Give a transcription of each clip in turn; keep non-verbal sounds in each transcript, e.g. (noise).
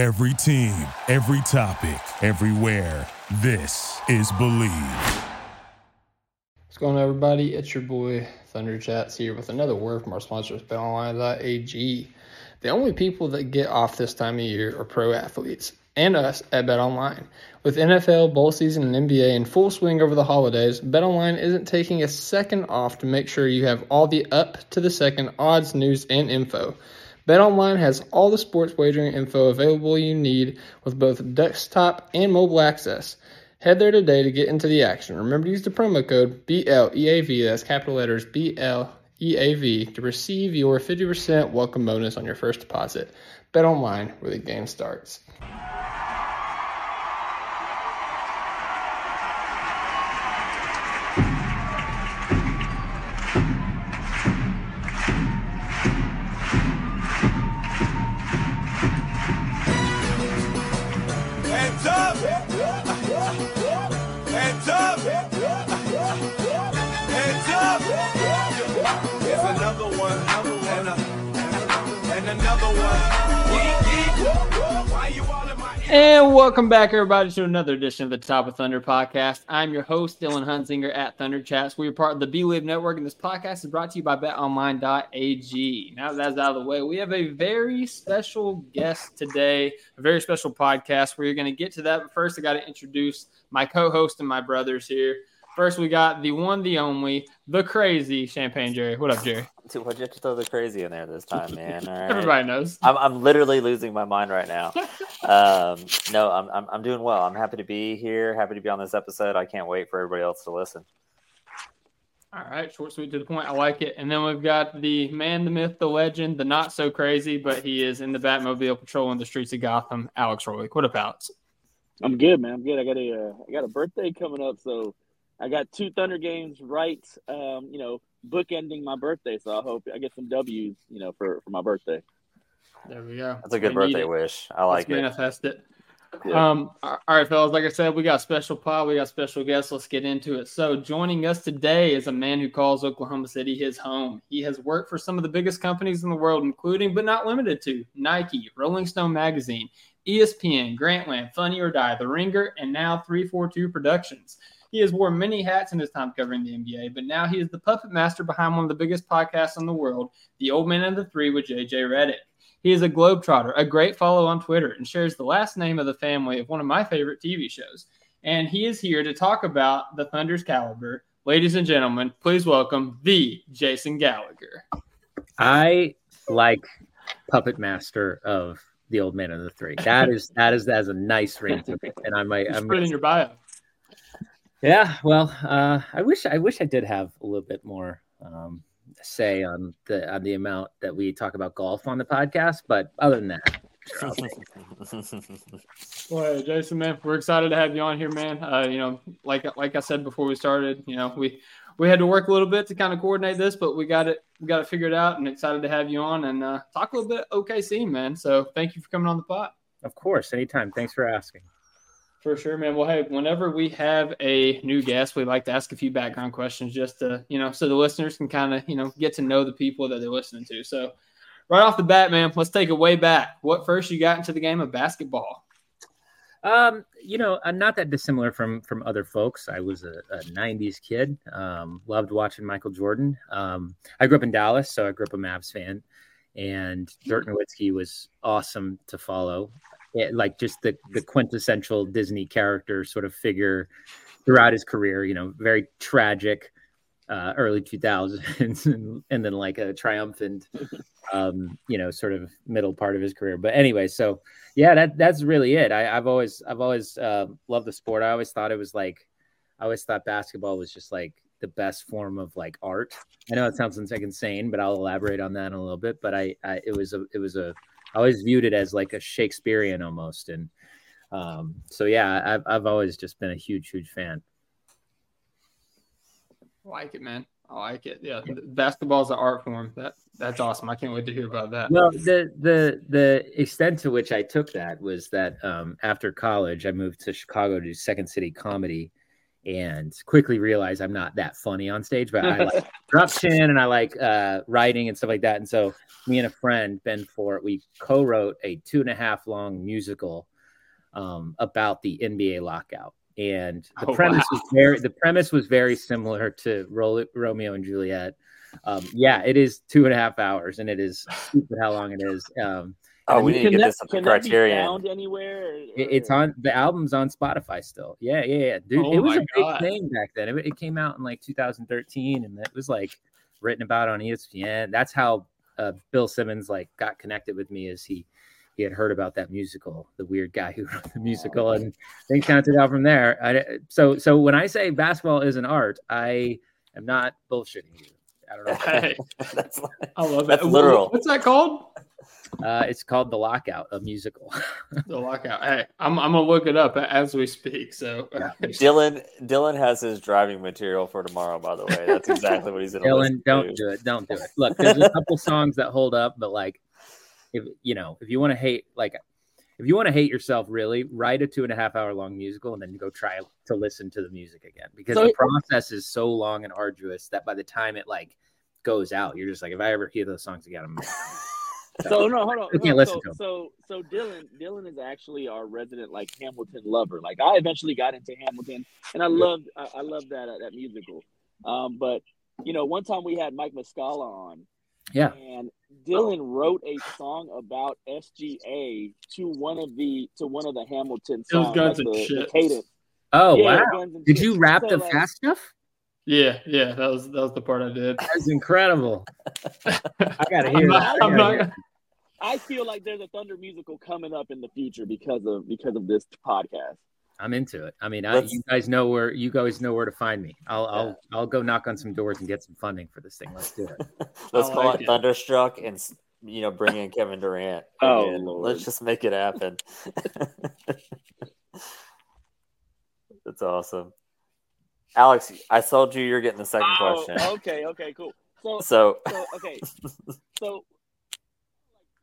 Every team, every topic, everywhere. This is Believe. What's going on, everybody? It's your boy Thunder Chats here with another word from our sponsors, BetOnline.ag. The only people that get off this time of year are pro athletes and us at BetOnline. With NFL, bowl season, and NBA in full swing over the holidays, BetOnline isn't taking a second off to make sure you have all the up to the second odds, news, and info. BetOnline has all the sports wagering info available you need with both desktop and mobile access. Head there today to get into the action. Remember to use the promo code BLEAV, that's capital letters BLEAV, to receive your 50% welcome bonus on your first deposit. BetOnline, where the game starts. And welcome back, everybody, to another edition of the Top of Thunder podcast. I'm your host, Dylan Hunzinger at Thunder Chats. We are part of the Bleav Network, and this podcast is brought to you by BetOnline.ag. Now that that's out of the way, we have a very special guest today, a very special podcast. where you're going to get to that, but first, I got to introduce my co-host and my brothers here. First, we got the one, the only, the crazy Champagne Jerry. What up, Jerry? (laughs) Dude, why'd you have to throw the crazy in there this time, man? All right. Everybody knows. I'm, I'm literally losing my mind right now. (laughs) Um, no, I'm, I'm, I'm doing well. I'm happy to be here. Happy to be on this episode. I can't wait for everybody else to listen. All right, short, sweet, to the point. I like it. And then we've got the man, the myth, the legend, the not so crazy, but he is in the Batmobile patrolling the streets of Gotham. Alex Roy. What up, Alex? I'm good, man. I'm good. I got a uh, I got a birthday coming up, so I got two Thunder games right. Um, you know, bookending my birthday, so I hope I get some W's. You know, for for my birthday. There we go. That's a good We birthday wish. I like Let's it. manifest it. Yeah. Um, all right, fellas. Like I said, we got a special pod. We got special guests. Let's get into it. So, joining us today is a man who calls Oklahoma City his home. He has worked for some of the biggest companies in the world, including but not limited to Nike, Rolling Stone Magazine, ESPN, Grantland, Funny or Die, The Ringer, and now 342 Productions. He has worn many hats in his time covering the NBA, but now he is the puppet master behind one of the biggest podcasts in the world, The Old Man and the Three with JJ Redick. He is a globetrotter, a great follow on Twitter, and shares the last name of the family of one of my favorite TV shows. And he is here to talk about the Thunder's caliber. Ladies and gentlemen, please welcome the Jason Gallagher. I like Puppet Master of the Old Man of the Three. That is that is that is a nice ring to it, and I might. I'm, put it in your bio. Yeah, well, uh, I wish I wish I did have a little bit more um, say on the on the amount that we talk about golf on the podcast, but other than that, (laughs) Well, hey, Jason, man, we're excited to have you on here, man. Uh, you know, like like I said before we started, you know, we we had to work a little bit to kind of coordinate this, but we got it we got it figured out, and excited to have you on and uh, talk a little bit OKC, man. So thank you for coming on the pod. of course, anytime. Thanks for asking. For sure, man. Well, hey, whenever we have a new guest, we like to ask a few background questions just to, you know, so the listeners can kind of, you know, get to know the people that they're listening to. So, right off the bat, man, let's take it way back. What first you got into the game of basketball? Um, you know, I'm not that dissimilar from from other folks. I was a, a '90s kid. Um, loved watching Michael Jordan. Um, I grew up in Dallas, so I grew up a Mavs fan, and Dirk Nowitzki was awesome to follow. It- like just the the quintessential Disney character sort of figure throughout his career. You know, very tragic. Uh, early 2000s (laughs) and, and then like a triumphant (laughs) um you know sort of middle part of his career but anyway so yeah that that's really it I, i've always i've always uh, loved the sport i always thought it was like i always thought basketball was just like the best form of like art i know it sounds like insane but i'll elaborate on that in a little bit but i, I it was a it was a i always viewed it as like a shakespearean almost and um so yeah i've, I've always just been a huge huge fan I like it, man. I like it. Yeah, basketball is an art form. That that's awesome. I can't wait to hear about that. Well, the the the extent to which I took that was that um, after college, I moved to Chicago to do Second City Comedy, and quickly realized I'm not that funny on stage, but I like (laughs) production and I like uh, writing and stuff like that. And so me and a friend, Ben Fort, we co-wrote a two and a half long musical um, about the NBA lockout. And the Oh, premise wow. was very the premise was very similar to Ro- Romeo and Juliet. Um, yeah, it is two and a half hours, and it is stupid how long it is. Um, Oh, we need to get that, this up to can that be Criterion. found anywhere? or- It- it's on the album's on Spotify still. Yeah, yeah, yeah. Dude, Oh it was my a big thing back then. It, it came out in like 2013 and it was like written about on ESPN. That's how uh, Bill Simmons like got connected with me as he he had heard about that musical, the weird guy who (laughs) wrote the musical and things kind of took out from there. I, so so when I say basketball is an art, I am not bullshitting you. I don't know. (laughs) Hey, That's I love That's that. Wh- literal. What's that called? Uh, it's called The Lockout, a musical. (laughs) The lockout. Hey, I'm, I'm gonna look it up as we speak. So (laughs) Dylan Dylan has his driving material for tomorrow. By the way, that's exactly what he's going to Dylan, don't to. do it. Don't do it. Look, there's a couple songs that hold up, but like, if you know, if you want to hate, like, if you want to hate yourself, really, write a two and a half hour long musical and then go try to listen to the music again because So- the process is so long and arduous that by the time it like goes out, you're just like, if I ever hear those songs again, I'm (laughs) So no, hold on. I can't hold on. listen so, to him. so so Dylan Dylan is actually our resident like Hamilton lover. Like I eventually got into Hamilton, and I loved I, I loved that uh, that musical. Um, but you know, one time we had Mike Muscala on, yeah. and Dylan wrote a song about SGA to one of the to one of the Hamilton It was songs. Guns like N' the, the Shit. cadence. Oh Yeah, wow! Guns N' Did Shit. you rap So, the like, fast stuff? yeah, yeah, that was that was the part I did. That's incredible. (laughs) I gotta I'm hear not, that. I'm not, I feel like there's a Thunder musical coming up in the future because of because of this podcast. I'm into it. I mean, I, you guys know where you guys know where to find me. I'll I'll I'll go knock on some doors and get some funding for this thing. Let's do it. (laughs) Let's I call like it it. Thunderstruck and you know bring in (laughs) Kevin Durant. Oh. Lord. Let's just make it happen. (laughs) That's awesome. Alex, I told you you're getting the second Oh, question. okay, okay, cool. So So so okay so like,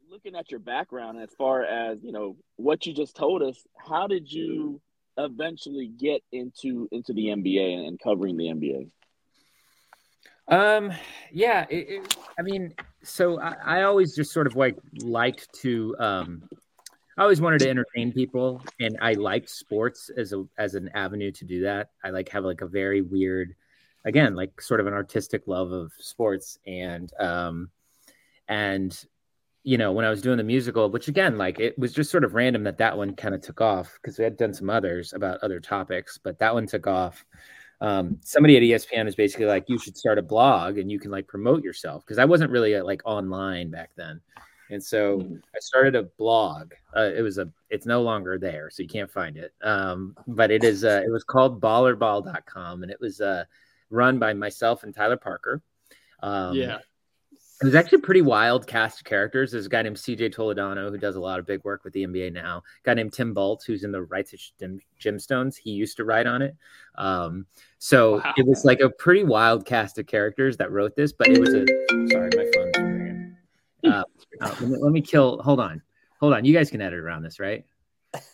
looking at your background as far as you know what you just told us how did you eventually get into into the nba and, covering the nba Um, yeah, it, it, I mean, so I, I always just sort of like liked to, um, I always wanted to entertain people, and I liked sports as a as an avenue to do that. I like have like a very weird, again, like sort of an artistic love of sports, and um, and you know when I was doing the musical, which again, like it was just sort of random that that one kind of took off because we had done some others about other topics, but that one took off um, somebody at ESPN was basically like, you should start a blog and you can like promote yourself because I wasn't really uh, like online back then. And so I started a blog. Uh, it was a, it's no longer there, so you can't find it. Um, but it is, uh, it was called ballerball.com and it was uh, run by myself and Tyler Parker. Um, yeah. It was actually a pretty wild cast of characters. There's a guy named CJ Toledano who does a lot of big work with the NBA now. A guy named Tim Baltz who's in the Righteous Gem- Gemstones. He used to write on it. Um, so Wow. it was like a pretty wild cast of characters that wrote this. But it was a sorry, my phone's ringing. (laughs) Uh, uh, let me kill. Hold on, hold on. You guys can edit around this, right?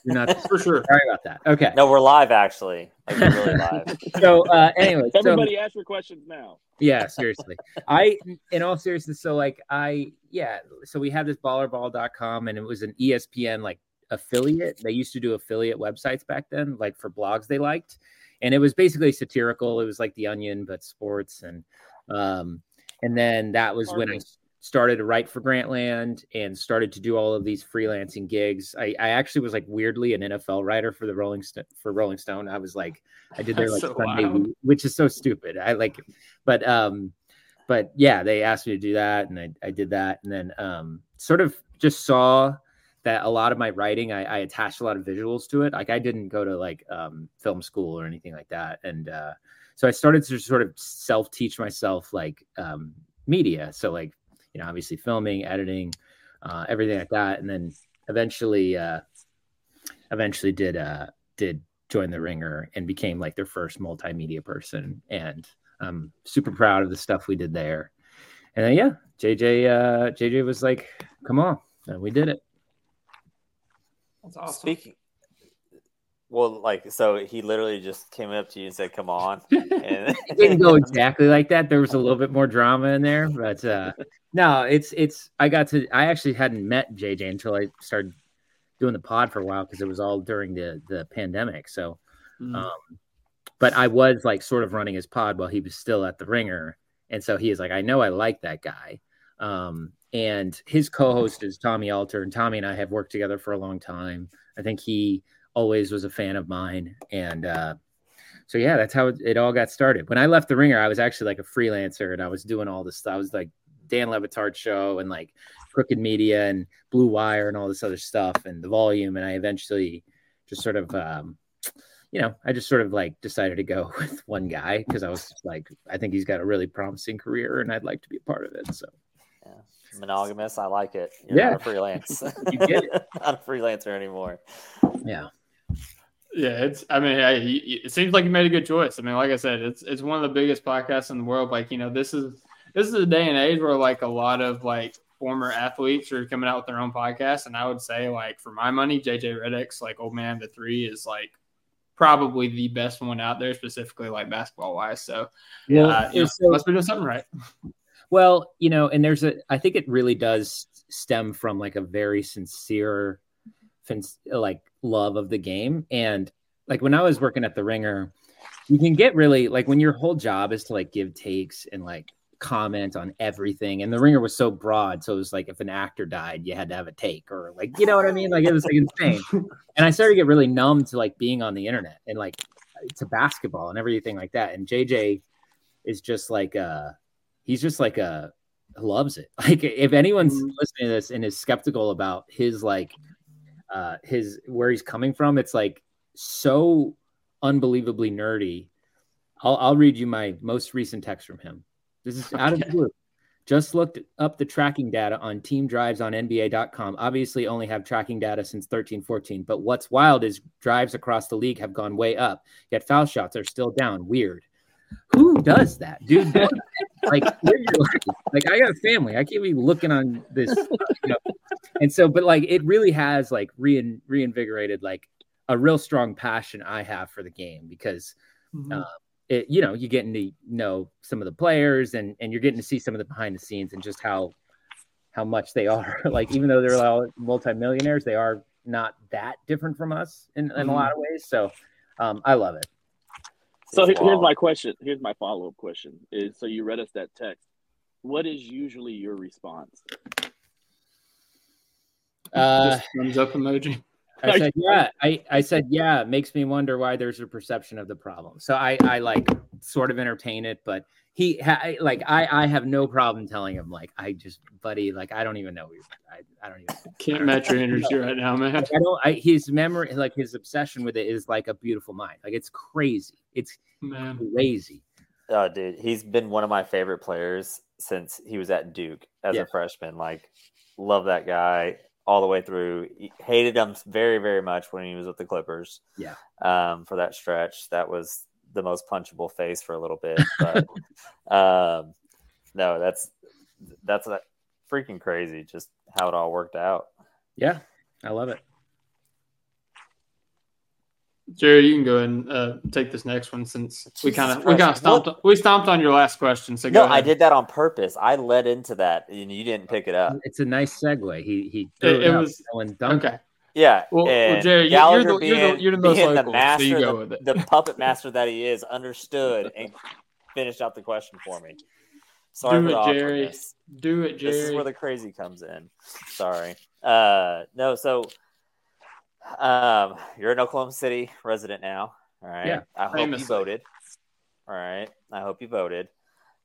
You're not (laughs) For sure. sorry about that. Okay. no, we're live actually. Like we're really live. (laughs) So uh, anyway, so everybody ask your questions now yeah seriously i in all seriousness so like i yeah so we had this ballerball.com and it was an espn like affiliate they used to do affiliate websites back then like for blogs they liked and it was basically satirical it was like the onion but sports and um and then that was when i started to write for grantland and started to do all of these freelancing gigs. I, I actually was like weirdly an nfl writer for the rolling St- for rolling stone. I was like i did their (laughs) like so sunday wild. which is so stupid. I like but um but yeah they asked me to do that and i, I did that. And then um sort of just saw that a lot of my writing I, I attached a lot of visuals to it. Like i didn't go to like um film school or anything like that. And uh so i started to sort of self teach myself like um media. So like you know obviously filming editing uh everything like that. And then eventually uh eventually did uh did join the ringer and became like their first multimedia person. And i'm super proud of the stuff we did there. And then yeah jj uh jj was like come on and we did it. That's awesome. Speaking Well, like, so he literally just came up to you and said, "Come on." (laughs) And it didn't go (laughs) exactly like that. There was a little bit more drama in there, but uh, no, it's it's. I got to. I actually hadn't met JJ until I started doing the pod for a while because it was all during the the pandemic. So, Mm. um, but I was like sort of running his pod while he was still at the Ringer, and so he is like, I know I like that guy. Um, and his co-host is Tommy Alter, and Tommy and I have worked together for a long time. I think he always was a fan of mine, and uh, so yeah, that's how it, it all got started. When I left the Ringer, I was actually like a freelancer, and I was doing all this stuff. I was like Dan Le Batard show and like Crooked Media and Blue Wire and all this other stuff and the Volume, and I eventually just sort of. Um, you know, I just sort of like decided to go (laughs) with one guy because I was like, I think he's got a really promising career and I'd like to be a part of it. So monogamous. I like it. You're Yeah. not a freelance. You get it. (laughs) not a freelancer anymore. yeah, Yeah, it's. I mean, I, it seems like you made a good choice. I mean, like I said, it's it's one of the biggest podcasts in the world. Like you know, this is this is a day and age where like a lot of like former athletes are coming out with their own podcasts, and I would say like for my money, JJ Redick's like Old Man the Three is like probably the best one out there, specifically like basketball wise. So, yeah, uh, you know, so- must be doing something right. Well, you know, and there's a, I think it really does stem from like a very sincere, like love of the game. And like when I was working at the Ringer, you can get really like when your whole job is to like give takes and like comment on everything. And the Ringer was so broad, so it was like if an actor died, you had to have a take or like you know what I mean. Like it was like insane. (laughs) and I started to get really numb to like being on the internet and like to basketball and everything like that. And JJ is just like uh he's just like a loves it. (laughs) Like if anyone's Mhm. listening to this and is skeptical about his like uh his where he's coming from, it's like so unbelievably nerdy. I'll I'll read you my most recent text from him. This is out of the blue. Just looked up the tracking data on team drives on NBA.com. Obviously, only have tracking data since 13 14. But what's wild is drives across the league have gone way up, yet foul shots are still down. Weird. Who does that, dude? like, live your life. like, I got a family. I can't be looking on this, you know. And so, but like, it really has like rein, reinvigorated like a real strong passion I have for the game because uh, it, you know, you're getting to know some of the players and and you're getting to see some of the behind the scenes and just how how much they are. (laughs) like even though they're all multimillionaires, they are not that different from us in, in a Mhm. lot of ways. So um, I love it. So here's wild. my question. Here's my follow up question. Is so you read us that text. What is usually your response? Uh, thumbs up emoji. I said, (laughs) yeah. I, I said, yeah. It makes me wonder why there's a perception of the problem. So I, I like sort of entertain it, but he, ha- like, I, I have no problem telling him, like, I just, buddy, like, I don't even know. you. I, I don't even. Can't match your energy right now, man. I don't. I, his memory, like his obsession with it, is like a beautiful mind. Like it's crazy. It's Man, crazy. Oh, dude, he's been one of my favorite players since he was at Duke as Yeah. a freshman. Like, love that guy all the way through. He- Hated him very, very much when he was with the Clippers. Yeah. Um, for that stretch, that was the most punchable face for a little bit. But (laughs) um, no, that's that's uh, freaking crazy. Just how it all worked out. Yeah, I love it. Jerry, you can go and uh, take this next one since we kind of we kind of Christ. stomped we stomped on your last question. So No, go I did that on purpose. I led into that, and you didn't pick it up. It's a nice segue. He he threw It- it, it was- no one dunked. Okay. Yeah, Well, well Jerry, you- you're Gallagher the, you're, the, you're the most being the master, so you go the, with it. the puppet (laughs) master that he is, understood and finished out the question for me. Sorry Do for the it, Jerry. Do it, Jerry. This is where the crazy comes in. Sorry. Uh, no, so um, you're an Oklahoma City resident now. All right. Yeah, I hope you voted. All right. I hope you voted.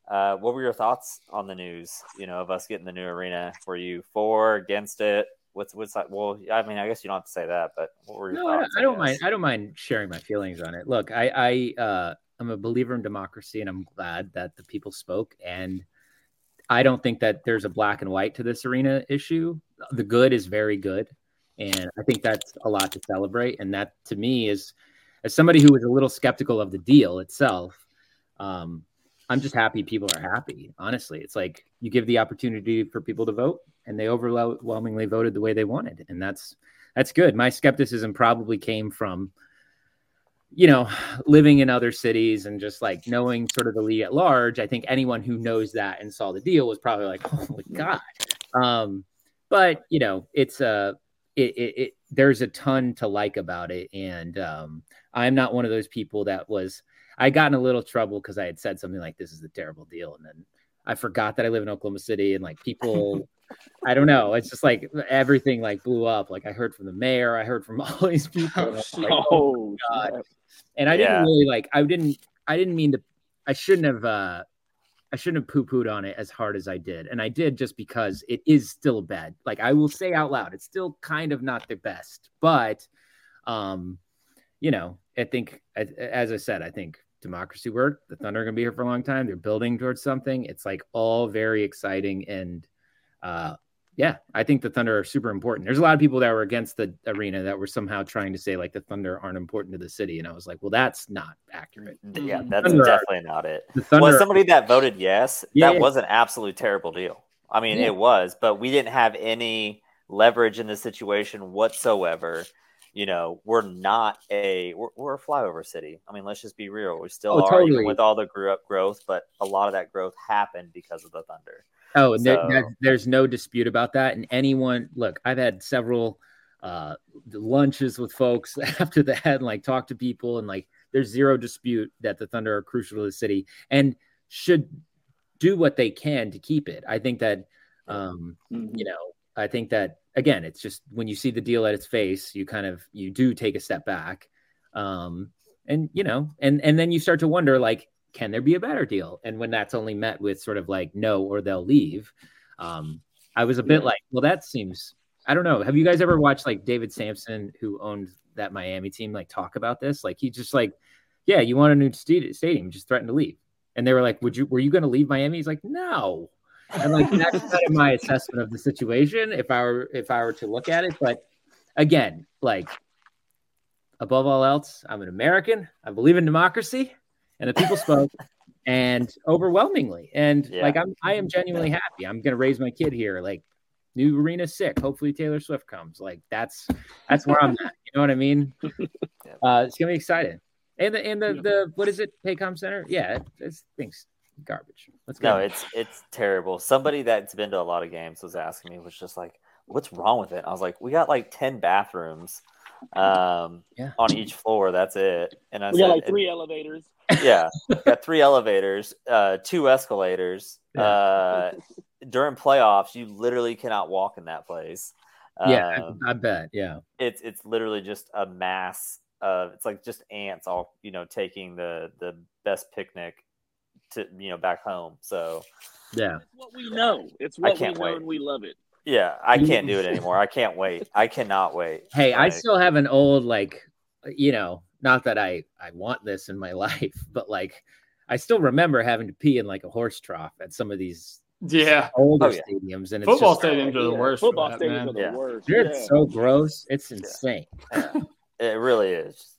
Uh, what were your thoughts on the news? You know, of us getting the new arena. Were you for, against it? What's what's that? Well, I mean, I guess you don't have to say that, but what were your No, I thoughts? I don't mind. I don't mind sharing my feelings on it. Look, I, I, uh, I'm a believer in democracy, and I'm glad that the people spoke. And I don't think that there's a black and white to this arena issue. The good is very good, and I think that's a lot to celebrate. And that, to me, is as somebody who was a little skeptical of the deal itself. Um, I'm just happy people are happy. Honestly, it's like you give the opportunity for people to vote, and they overwhelmingly voted the way they wanted, and that's that's good. My skepticism probably came from you know, living in other cities and just like knowing sort of the league at large, I think anyone who knows that and saw the deal was probably like, (laughs) oh my god. Um, but you know, it's a uh, it, it, it, there's a ton to like about it, and um, I'm not one of those people that was. I got in a little trouble because I had said something like, "This is a terrible deal," and then I forgot that I live in Oklahoma City, and like people I don't know. It's just like everything like blew up. Like I heard from the mayor, I heard from (laughs) all these people. Like, oh, oh God. And I didn't really like I didn't I didn't mean to I shouldn't have uh I shouldn't have poo-pooed on it as hard as I did. And I did just because it is still bad. Like I will say out loud, it's still kind of not the best. But um, you know, I think as I said, I think democracy worked. The Thunder are gonna be here for a long time. They're building towards something. It's like all very exciting and uh, yeah, I think the Thunder are super important. There's a lot of people that were against the arena that were somehow trying to say like the Thunder aren't important to the city, and I was like, well, that's not accurate. Yeah, mm-hmm. that's Thunder definitely are, not it. Well, somebody that voted yes, yeah, that yeah. was an absolute terrible deal. I mean, yeah. it was, but we didn't have any leverage in the situation whatsoever. You know, we're not a we're, we're a flyover city. I mean, let's just be real. We still oh, are totally. even with all the grew up growth, but a lot of that growth happened because of the Thunder. Oh, so, there, there's no dispute about that. And anyone, look, I've had several uh, lunches with folks (laughs) after that, and like talk to people, and like there's zero dispute that the Thunder are crucial to the city and should do what they can to keep it. I think that, um, mm-hmm. you know, I think that again, it's just when you see the deal at its face, you kind of you do take a step back, um, and you know, and and then you start to wonder like can there be a better deal? And when that's only met with sort of like no or they'll leave, um, I was a bit like, well, that seems. I don't know. Have you guys ever watched like David Samson, who owned that Miami team, like talk about this? Like he just like, yeah, you want a new st- stadium, just threaten to leave. And they were like, would you? Were you going to leave Miami? He's like, no. And like that's kind of my assessment of the situation if I were if I were to look at it. But again, like above all else, I'm an American. I believe in democracy and the people spoke and overwhelmingly. And yeah. like i'm i am genuinely happy. I'm gonna raise my kid here. Like new arena sick. Hopefully taylor swift comes. Like that's that's where i'm at. You know what i mean? (laughs) Uh it's gonna be exciting. And the and the the what is it? Paycom center? Yeah it's things garbage. Let's go. No it's it's terrible. Somebody that's been to a lot of games was asking me was just like what's wrong with it? I was like we got like 10 bathrooms um yeah. on each floor. That's it. And i we said, got like three elevators yeah, got three elevators, uh, two escalators. Yeah. Uh, during playoffs, you literally cannot walk in that place. Yeah, um, I, I bet. Yeah, it's it's literally just a mass of it's like just ants all you know taking the the best picnic to you know back home. So yeah, it's what we know. It's what we know wait. and we love it. Yeah, I (laughs) can't do it anymore. I can't wait. I cannot wait. Hey, like, I still have an old like you know not that I I want this in my (laughs) life, but like I still remember having to pee in like a horse trough at some of these yeah older oh, yeah. stadiums and football just, stadiums are the worst. Football that, stadiums man. are the yeah. worst. They're yeah. so gross. It's insane. (laughs) it really is.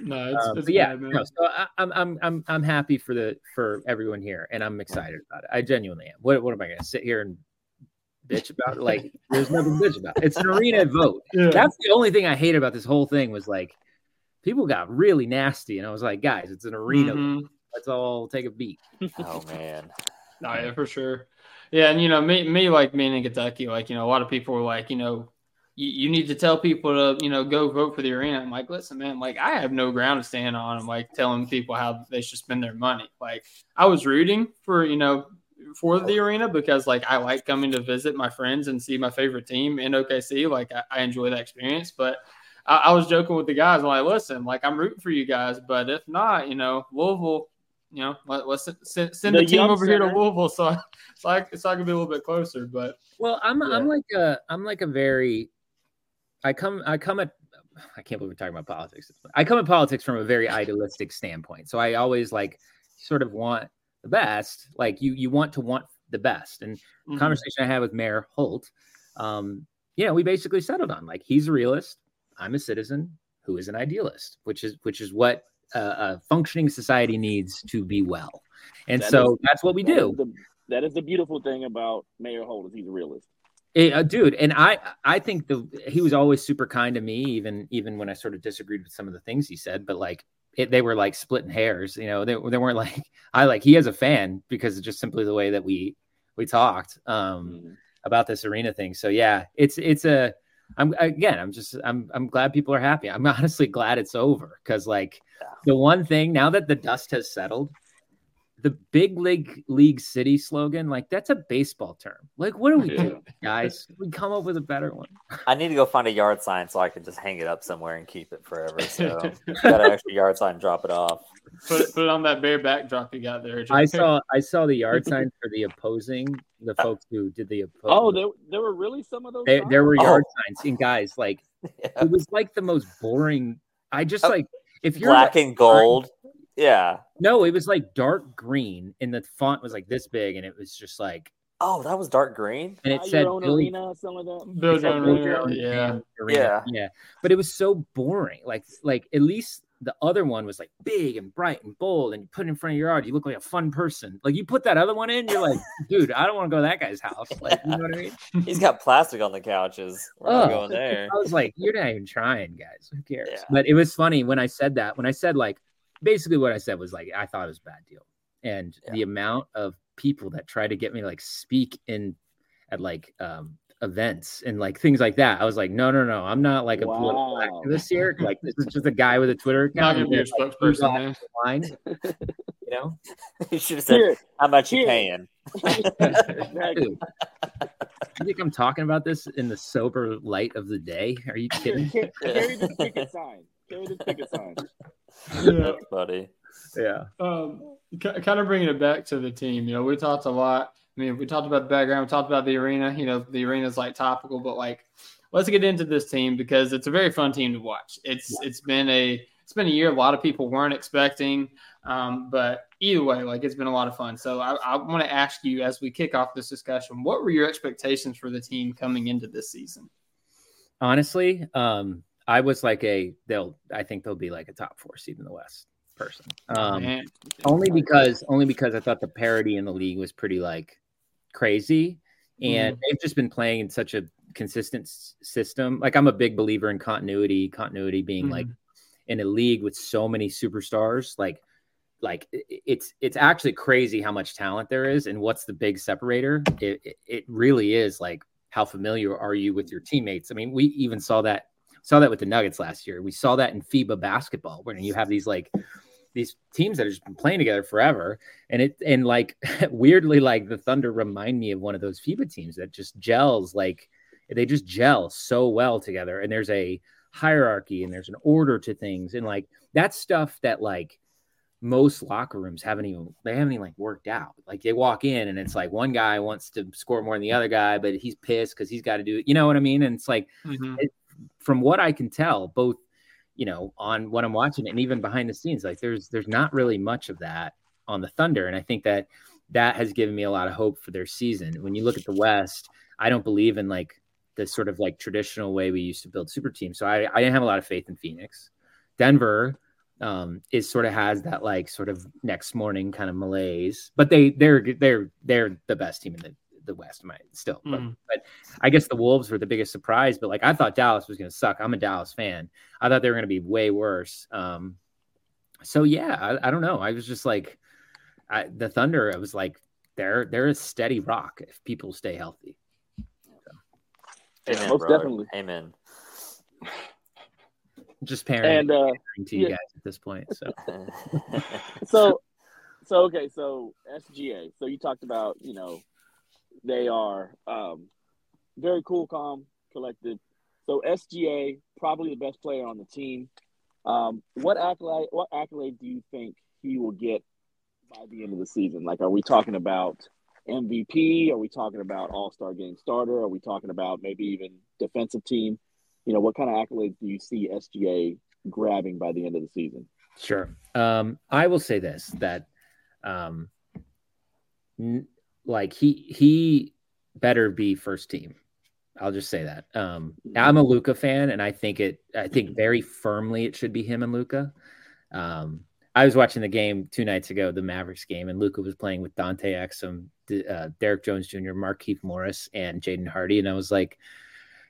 No, it's, um, it's yeah. Bad, no, so I, am I'm I'm I'm happy for the for everyone here, and I'm excited about it. I genuinely am. What what am I going to sit here and bitch about? Like, there's nothing bitch about. It's an arena vote. (laughs) Yeah. That's the only thing I hate about this whole thing was like people got really nasty, and I was like, guys, it's an arena. Mm-hmm. Let's all take a beat. oh man. (laughs) Oh yeah, for sure. Yeah, and you know, me, me like being in Kentucky, like you know, a lot of people were like, you know, you, you need to tell people to, you know, go vote for the arena. I'm like, listen, man, like I have no ground to stand on. I'm like telling people how they should spend their money. Like I was rooting for, you know, for the arena because like I like coming to visit my friends and see my favorite team in OKC. Like I, I enjoy that experience, but I, I, was joking with the guys. I'm like, listen, like I'm rooting for you guys, but if not, you know, Louisville, you know, let, us send, send the, the team over center. here to Louisville so so I, so I can be a little bit closer. But well, I'm yeah. I'm like a I'm like a very I come I come at I can't believe we're talking about politics. I come at politics from a very idealistic standpoint. So I always like sort of want the best. Like you you want to want the best. And mm-hmm. conversation I had with Mayor Holt, um, you know, we basically settled on like he's a realist. I'm a citizen who is an idealist, which is which is what a functioning society needs to be well. And that so is, that's what we that do. Is the, that is the beautiful thing about Mayor Holt is he's a realist. Eh, uh, dude, and I I think the he was always super kind to me, even even when I sort of disagreed with some of the things he said. But like it, they were like splitting hairs, you know. They, they weren't (laughs) like I like he has a fan because just simply the way that we we talked um, Mhm. about this arena thing. So yeah, it's it's a I'm again I'm just I'm I'm glad people are happy. I'm (laughs) honestly glad it's over because like the one thing now that the dust has settled, the big league league city slogan like that's a baseball term. Like what do we Yeah. doing, guys? We come up with a better one. I need to go find a yard sign so I can just hang it up somewhere and keep it forever. So got an extra yard sign, drop it off. Put it, put it on that bare backdrop you got there. I saw I saw the yard (laughs) sign for the opposing the uh, folks who did the opposing. Oh, there, there were really some of those. there, there were Oh. yard signs and guys like (laughs) Yeah. it was like the most boring. I just Oh, like if you're Black like, and gold. Yeah. No, it was like dark green, and the font was like this big, and it was just like, Oh, that was dark green. and it Buy said your own Billy arena, some of them. Build it said own Build Your arena, yeah. Arena. Yeah. yeah. But it was so boring. Like, like at least the other one was like big and bright and bold, and you put it in front of your yard, you look like a fun person. Like you put that other one in, you're like, (laughs) dude, I don't want to go to that guy's house. Like, you know what I mean? He's got plastic on the couches. We're not Oh. going (laughs) there. I was like, you're not even trying, guys. Who cares? Yeah. But it was funny when I said that. When I said like, basically what I said was like, I thought it was a bad deal, and Yeah. the amount of people that try to get me to, like speak in at like um events and like things like that. I was like, no, no, no, I'm not like a political Wow. activist here. (laughs) Like this is just a guy with a Twitter Not account. gonna be your who's, like, spokesperson, man. line, you know, (laughs) you should have said, Here, "How much you Here. paying?" (laughs) exactly. dude. You think I'm talking about this in the sober light of the day? Are you kidding? Here, carry this picket sign. Carry this picket sign. Yeah. That's funny. Yeah. um, kind of bringing it back to the team. You know, we talked a lot. I mean, we talked about the background. We talked about the arena. You know, the arena is like topical, but like, let's get into this team because it's a very fun team to watch. It's it's been a it's been a year a lot of people weren't expecting, um, but either way, like it's been a lot of fun. So I, I want to ask you as we kick off this discussion, what were your expectations for the team coming into this season? honestly um i was like a they'll i think they'll be like a top four seed in the west person. Um only because only because i thought the parity in the league was pretty like crazy. And they've just been playing in such a consistent s- system. Like i'm a big believer in continuity continuity being like in a league with so many superstars. Like like it's it's actually crazy how much talent there is and what's the big separator. It, it, it really is like how familiar are you with your teammates? I mean we even saw that saw that with the nuggets last year. We saw that in fiba basketball where you have these like these teams that have just been playing together forever. And it and like (laughs) weirdly like the thunder remind me of one of those fiba teams that just gels like they just gel so well together. And there's a hierarchy and there's an order to things. And like that's stuff that like most locker rooms haven't even they haven't even like worked out. Like they walk in and it's like one guy wants to score more than the other guy but he's pissed because he's got to do it. You know what i mean? And it's like Mhm. From what I can tell, both you know on what I'm watching and even behind the scenes, like there's there's not really much of that on the Thunder, and I think that that has given me a lot of hope for their season. When you look at the West, I don't believe in like the sort of like traditional way we used to build super teams, so I, I didn't have a lot of faith in Phoenix. Denver um is sort of has that like sort of next morning kind of malaise, but they they're they're they're the best team in the the West, might still. But Mhm. I guess the Wolves were the biggest surprise, but like I thought Dallas was going to suck. I'm a Dallas fan. I thought they were going to be way worse. Um, so yeah, I, I don't know. I was just like, I, the Thunder. I was like, they're they're a steady rock if people stay healthy. Yeah, Amen, most brother. definitely. Amen. Just parenting And uh, to you yeah. guys at this point. So so (laughs) so okay so sga so you talked about you know they are. Um very cool calm collected. So sga probably the best player on the team. Um what accolade what accolade do you think he will get by the end of the season? Like are we talking about mvp are we talking about all-star game starter? Are we talking about maybe even defensive team? You know what kind of accolades do you see sga grabbing by the end of the season? Sure. Um, I will say this that um like he he better be first team. I'll just say that. Um I'm a Luka fan and I think it I think very firmly it should be him and Luka. Um I was watching the game two nights ago, the Mavericks game, and Luka was playing with Dante Exum, uh, Derrick Jones Jr., Markieff Morris, and Jaden Hardy, and I was like,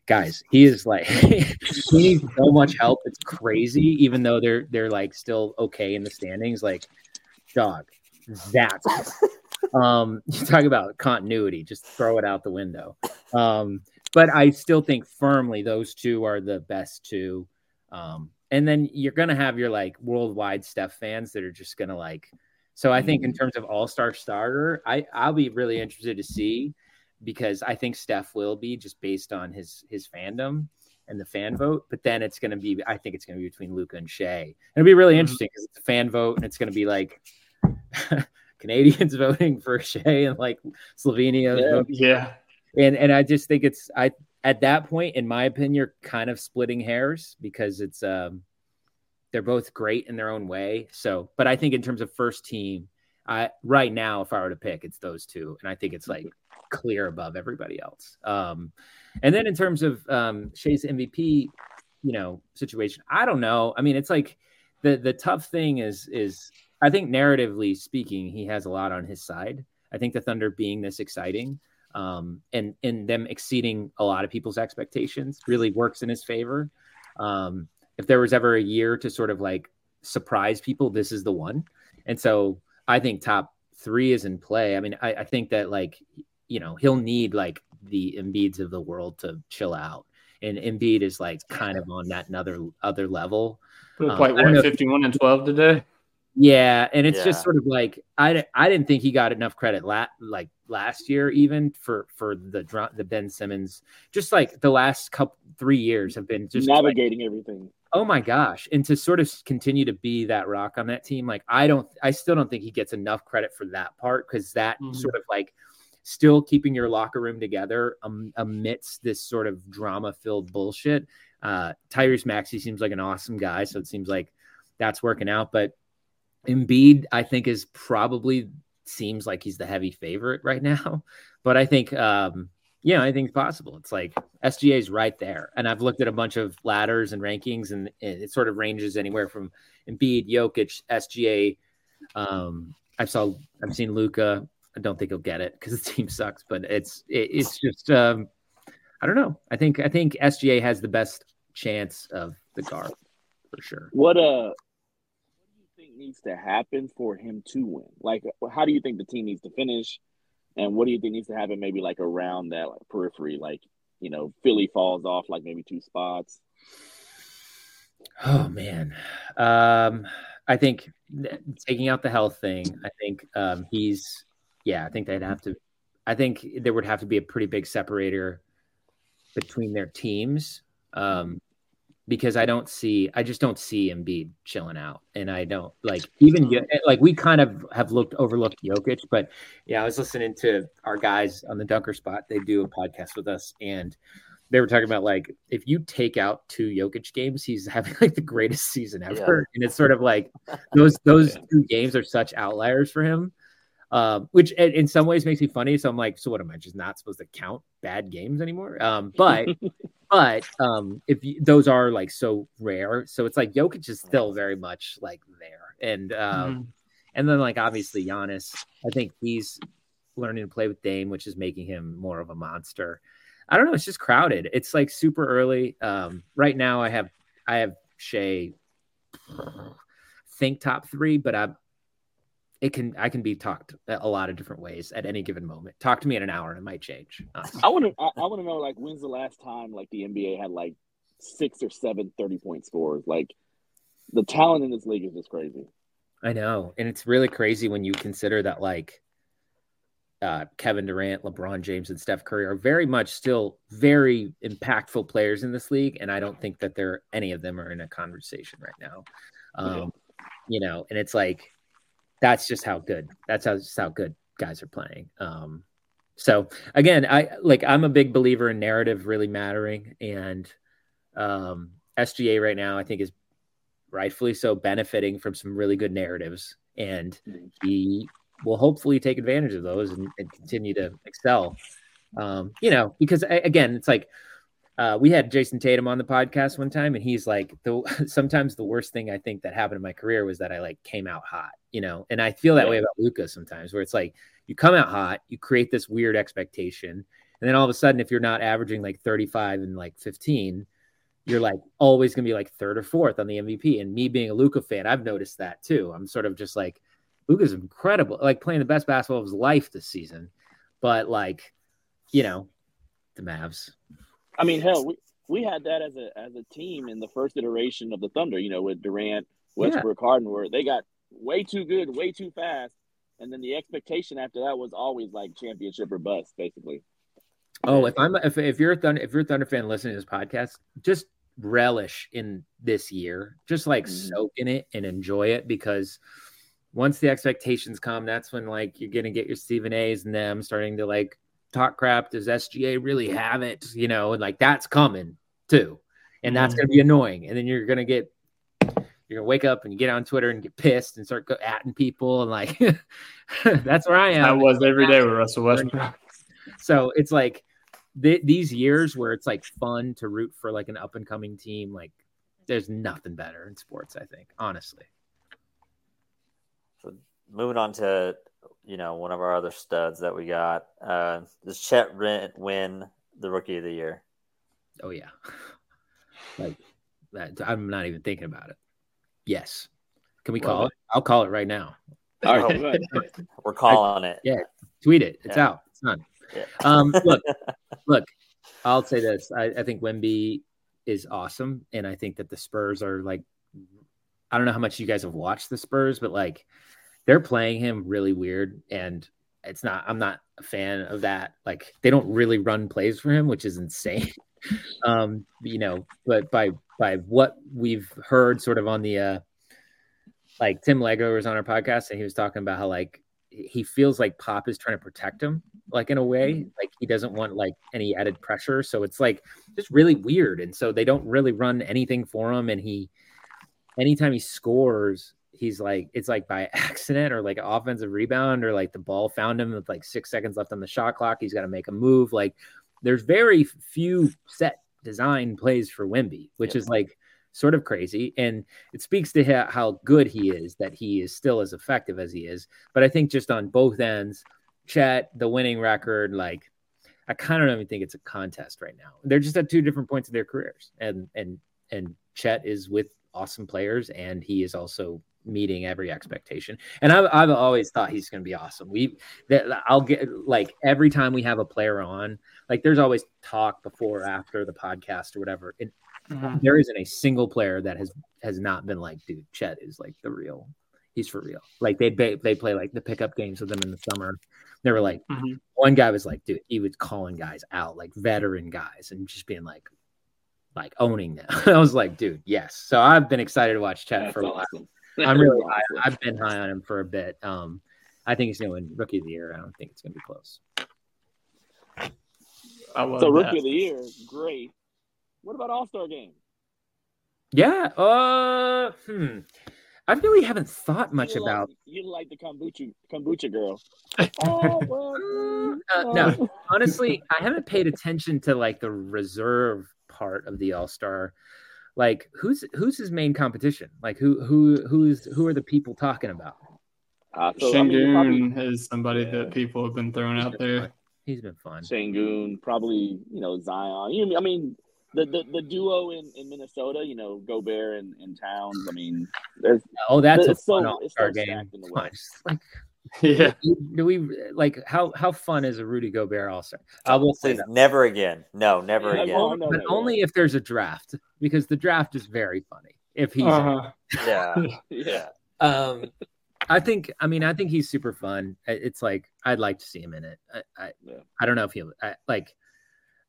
guys, he is like (laughs) he needs so much help. It's crazy, even though they're they're like still okay in the standings. Like, dog, that's (laughs) um (laughs) you talk about continuity, just throw it out the window. Um, but I still think firmly those two are the best two. Um, and then you're gonna have your like worldwide Steph fans that are just gonna like. So I think in terms of All Star starter, I I'll be really interested to see because I think Steph will be just based on his his fandom and the fan vote. But then it's going to be, I think it's going to be between Luka and Shai. It'll be really mm-hmm. interesting because it's a fan vote and it's going to be like (laughs) Canadians (laughs) voting for Shai and like Slovenia. Yeah, yeah. And and I just think it's I at that point, in my opinion, you're kind of splitting hairs because it's um they're both great in their own way. So, but I think in terms of first team, I right now, if I were to pick, it's those two, and I think it's like clear above everybody else. Um, and then in terms of um, Shai's MVP, you know, situation, I don't know. I mean, it's like the the tough thing is is I think narratively speaking, he has a lot on his side. I think the Thunder being this exciting um, and and them exceeding a lot of people's expectations really works in his favor. Um, if there was ever a year to sort of like surprise people, this is the one. And so I think top three is in play. I mean, I, I think that like you know he'll need like the Embiids of the world to chill out, and Embiid is like kind of on that another other level. Um, like what, fifty-one and twelve today. Yeah, and it's yeah. just sort of like I, I didn't think he got enough credit la- like last year even for for the the Ben Simmons. Just like the last couple three years have been just navigating like, everything. Oh my gosh, and to sort of continue to be that rock on that team, like I don't, I still don't think he gets enough credit for that part because that mm-hmm. sort of like still keeping your locker room together um, amidst this sort of drama filled bullshit. Uh, Tyrese Maxey seems like an awesome guy, so it seems like that's working out. But Embiid, I think, is probably seems like he's the heavy favorite right now. (laughs) But I think, um, yeah, I think it's possible. It's like SGA is right there, and I've looked at a bunch of ladders and rankings, and it sort of ranges anywhere from Embiid, Jokic, SGA. Um, I've saw, I've seen Luka. I don't think he'll get it because (laughs) the team sucks, but it's it, it's just um, I don't know. I think I think SGA has the best chance of the guard for sure. What uh needs to happen for him to win? Like, how do you think the team needs to finish? And what do you think needs to happen maybe like around that like, periphery? Like, you know, Philly falls off like maybe two spots. Oh man. Um, I think taking out the health thing, I think um, he's yeah, I think they'd have to I think there would have to be a pretty big separator between their teams. Um, because I don't see, I just don't see Embiid chilling out, and I don't like even like we kind of have looked overlooked Jokic, but yeah, I was listening to our guys on the Dunker Spot. They do a podcast with us, and they were talking about like if you take out two Jokic games, he's (laughs) having like the greatest season ever, yeah. and it's sort of like those those yeah. (laughs) two games are such outliers for him. Um, which in some ways makes me funny. So I'm like, so what am I just not supposed to count bad games anymore? Um, but (laughs) but um, if you, those are like so rare, so it's like Jokic is still very much like there, and um, mm-hmm. and then like obviously Giannis, I think he's learning to play with Dame, which is making him more of a monster. I don't know, it's just crowded. It's like super early. Um, right now, I have I have Shai think top three, but I'm it can I can be talked a lot of different ways at any given moment. Talk to me in an hour and it might change. Honestly. I want to I, I want to know like when's the last time like the NBA had like six or seven 30 point scores? Like the talent in this league is just crazy. I know, and it's really crazy when you consider that like uh, Kevin Durant, LeBron James, and Steph Curry are very much still very impactful players in this league, and I don't think that there are any of them are in a conversation right now. Um, yeah. You know, and it's like that's just how good that's how just how good guys are playing. Um, so again, I like I'm a big believer in narrative really mattering, and um, SGA right now I think is rightfully so benefiting from some really good narratives, and he will hopefully take advantage of those and, and continue to excel. Um, you know, because again, it's like uh, we had Jayson Tatum on the podcast one time, and he's like, the (laughs) sometimes the worst thing I think that happened in my career was that I like came out hot, you know. And I feel that Yeah. way about Luka sometimes, where it's like you come out hot, you create this weird expectation, and then all of a sudden, if you're not averaging like 35 and like 15, you're like always gonna be like third or fourth on the MVP. And me being a Luka fan, I've noticed that too. I'm sort of just like Luka's incredible, like playing the best basketball of his life this season, but like, you know, the Mavs. I mean, hell, we, we had that as a as a team in the first iteration of the Thunder. You know, with Durant, Westbrook, Harden, where they got way too good, way too fast, and then the expectation after that was always like championship or bust, basically. Oh, if I'm if, if you're a Thunder if you're a Thunder fan listening to this podcast, just relish in this year. Just like Mhm. soak in it and enjoy it because once the expectations come, that's when like you're gonna get your Stephen A's and them starting to like talk crap. Does SGA really have it? You know, and like that's coming too. And that's mm-hmm. gonna be annoying. And then you're gonna get you're gonna wake up and get on Twitter and get pissed and start go atting people and like (laughs) that's where I am. I was every day with Russell Westbrook. So it's like th- these years where it's like fun to root for like an up and coming team. Like there's nothing better in sports. I think honestly. So moving on to you know one of our other studs that we got. Uh, does Chet Rent win the Rookie of the Year? Oh yeah. (laughs) Like that. I'm not even thinking about it. Yes. Can we call Love it? I'll call it right now. All right. (laughs) We're calling it. Yeah. Tweet it. It's Yeah. out. It's done. Yeah. Um, look, (laughs) look. I'll say this. I, I think Wemby is awesome, and I think that the Spurs are like. I don't know how much you guys have watched the Spurs, but like they're playing him really weird, and it's not. I'm not a fan of that. Like they don't really run plays for him, which is insane. (laughs) um, you know, but by by what we've heard, sort of on the uh, like Tim Legler was on our podcast, and he was talking about how like he feels like Pop is trying to protect him, like in a way, like he doesn't want like any added pressure. So it's like just really weird, and so they don't really run anything for him, and he anytime he scores. He's like it's like by (laughs) accident or like an offensive rebound or like the ball found him with like six seconds left on the shot clock. He's got to make a move. Like there's very few set design plays for Wemby, which Yep. is like sort of crazy. And it speaks to how good he is that he is still as effective as he is. But I think just on both ends, Chet, the winning record, like I kind of don't even think it's a contest right now. They're just at two different points of their careers. And and and Chet is with awesome players and he is also meeting every expectation. And I've, I've always thought he's going to be awesome. We that I'll get like every time we have a player on, like there's always talk before or after the podcast or whatever. And Mhm. there isn't a single player that has has not been like, dude, Chet is like the real. He's for real. Like they they play like the pickup games with them in the summer. They were like, Mhm. one guy was like, dude, he was calling guys out, like veteran guys, and just being like, like owning them. (laughs) I was like, dude, yes. So I've been excited to watch Chet That's for a while. awesome. I'm (laughs) really high. I've been high on him for a bit. Um, I think he's going to win Rookie of the Year. I don't think it's going to be close. I love So that. rookie of the year, great. What about All Star game? Yeah. Uh, hmm. I really haven't thought much you about. like, you like the kombucha kombucha girl. (laughs) oh, well, Mm, mm, uh, no, honestly, I haven't paid attention to like the reserve part of the All Star. Like, who's who's his main competition? Like, who who who's who are the people talking about? Uh, so, I mean, probably Sengun is somebody that people have been throwing out there. He's been fun. Sengun, probably you know Zion. You, I mean, the, the, the duo in, in Minnesota, you know Gobert and, and Towns. I mean, there's Oh, that's a so- fun all-star so game. stacked in the West. Like, (laughs) Yeah. do we like how how fun is a Rudy Gobert All Star? I will say that, never again. No, never Yeah, again. well, know but that, only if there's a draft because the draft is very funny. If he's Uh-huh. Yeah, (laughs) yeah. um i think i mean i think he's super fun it's like i'd like to see him in it i i, Yeah. I don't know if he'll I, like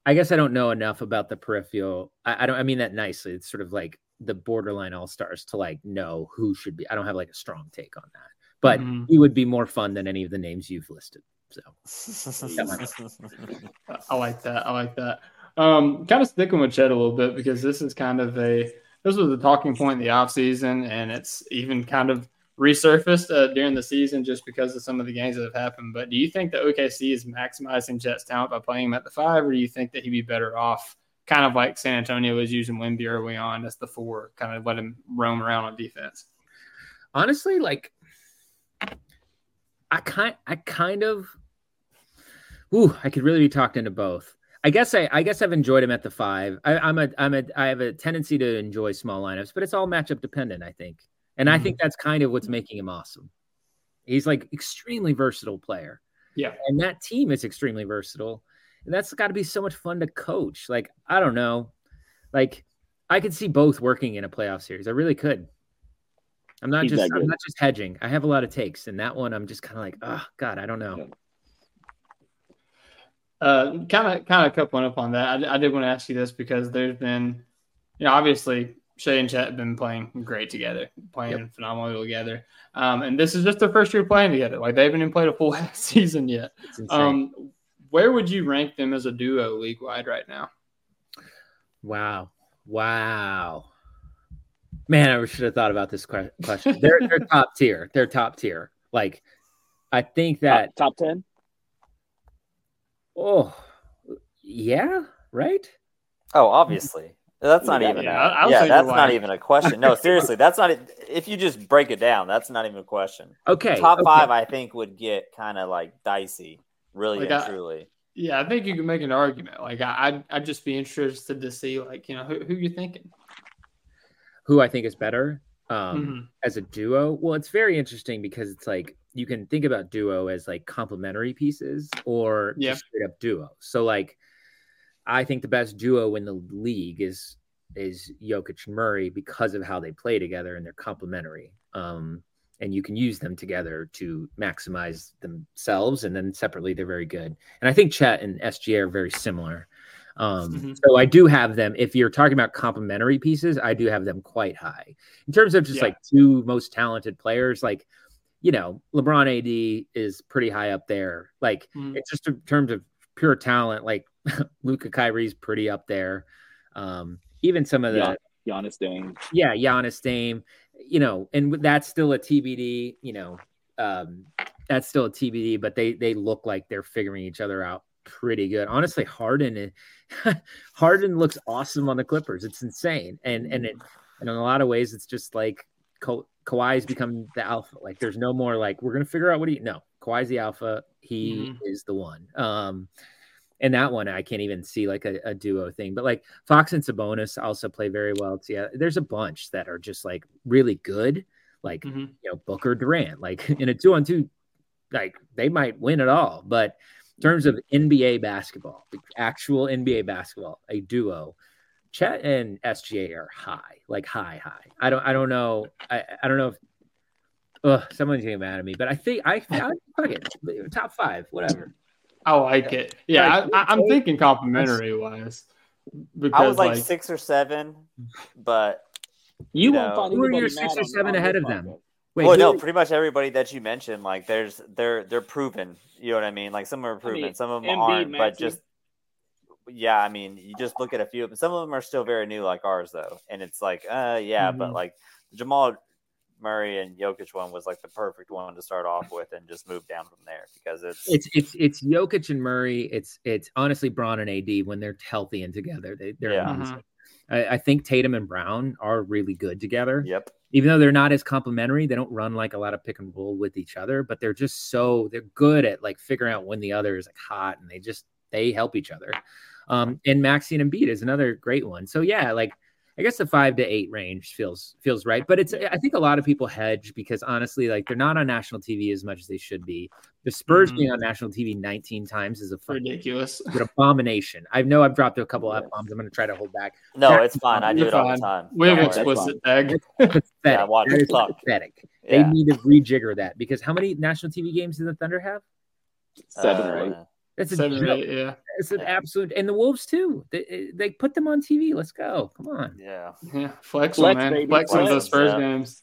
i guess i don't know enough about the peripheral I, I don't i mean that nicely it's sort of like the borderline all stars to like know who should be i don't have like a strong take on that but Mhm. he would be more fun than any of the names you've listed so (laughs) I like that. I like that. Um, kind of sticking with Chet a little bit because this is kind of a this was a talking point in the offseason and it's even kind of resurfaced uh, during the season just because of some of the games that have happened. But do you think that OKC is maximizing Chet's talent by playing him at the five, or do you think that he'd be better off kind of like San Antonio was using Wemby early on as the four, kind of let him roam around on defense. honestly, like I kind I kind of ooh, I could really be talked into both. I guess I I guess I've enjoyed him at the five. I, I'm a I'm a I have a tendency to enjoy small lineups, but it's all matchup dependent, I think. And I think mm-hmm. that's kind of what's making him awesome. He's like extremely versatile player. Yeah. And that team is extremely versatile. And that's got to be so much fun to coach. Like, I don't know. Like, I could see both working in a playoff series. I really could. I'm not He's just I'm not just hedging. I have a lot of takes, and that one I'm just kind of like, oh God, I don't know. Uh, kind of, kind of coupling up on that. I, I did want to ask you this because there's been, you know, obviously Shai and Chet have been playing great together, playing phenomenally together. Um, and this is just their first year playing together. Like they haven't even played a full (laughs) season yet. Um, where would you rank them as a duo league wide right now? wow, wow, man, I should have thought about this que- question. they're they're (laughs) top tier. They're top tier. Like, I think that top, top ten. oh yeah, right. Oh, obviously. That's not Yeah, even yeah, a, I- I'll yeah, that's not right. even a question. No, seriously, that's not if you just break it down, that's not even a question. Okay, Top okay. five, I think, would get kind of like dicey, really Like and I- truly. Yeah, I think you can make an argument. Like I, I'd, I'd just be interested to see, like, you know, who, who you thinking. Who I think is better um, Mhm. as a duo? Well, it's very interesting because it's like you can think about duo as like complementary pieces or Yeah. straight up duo. So like, I think the best duo in the league is is Jokic and Murray because of how they play together and they're complementary. Um, and you can use them together to maximize themselves, and then separately they're very good. And I think Chet and SGA are very similar. Um, Mhm. So I do have them. If you're talking about complementary pieces, I do have them quite high in terms of just Yeah. like two most talented players. Like, you know, LeBron AD is pretty high up there. Like, Mhm. it's just in terms of pure talent. Like, (laughs) Luka Kyrie's pretty up there. Um, even some of the Yeah. Giannis Dame. yeah, Giannis Dame, you know, and that's still a TBD, you know, um, that's still a TBD, but they they look like they're figuring each other out pretty good. Honestly, Harden (laughs) Harden looks awesome on the Clippers. It's insane, and and it, and in a lot of ways, it's just like Ka- Kawhi's become the alpha. Like, there's no more like we're gonna figure out what he. No, Kawhi's the alpha. He Mhm. is the one. Um, and that one I can't even see like a, a duo thing, but like Fox and Sabonis also play very well together. There's a bunch that are just like really good, like Mhm. you know Booker Durant, like (laughs) in a two on two, like they might win it all. But terms of NBA basketball, actual NBA basketball, a duo, Chet and SGA are high, like high, high. I don't, I don't know, I, I don't know if. Ugh, someone's getting mad at me, but I think I, I fuck it, top five, whatever. I like it. Yeah, Like, I, I, I'm okay. thinking complimentary wise. Because I was like, six or seven, but You You won't know. find Who are your six or seven ahead of them? podcast. Wait, well, who- no, pretty much everybody that you mentioned, like there's they're they're proven. You know what I mean? Like some are proven, mean, some of them Embiid, aren't. But just yeah, I mean, you just look at a few of them. Some of them are still very new, like ours, though, and it's like, uh, yeah, but Mhm. like Jamal Murray and Jokic one was like the perfect one to start off with, and just move down from there because it's, It's it's it's Jokic and Murray. It's it's honestly Bron and AD when they're healthy and together. They they're Yeah. I, I think Tatum and Brown are really good together. yep, Even though they're not as complementary, they don't run like a lot of pick and roll with each other, but they're just so they're good at like figuring out when the other is like hot and they just they help each other. Um and Maxey and Embiid is another great one. So yeah, like I guess the five to eight range feels feels right, but it's I think a lot of people hedge because honestly, like they're not on national TV as much as they should be. The Spurs Mhm. being on national TV 19 times is a fucking ridiculous. (laughs) an abomination. I know I've dropped a couple of f bombs. I'm going to try to hold back. no, That- it's fine. I do You're it all the time. We have Don't an worry. That's explicit tag. Pathetic. Yeah, watch That it is suck. pathetic. Yeah. They need to rejigger that because how many national TV games do the Thunder have? Seven or eight. That's a Seven joke. eight, yeah. It's an absolute, and the Wolves too. They, they put them on TV. Let's go. Come on. Yeah, Yeah, flex, Flex, them, man. baby, Flex some of those flex. Spurs Yeah. games.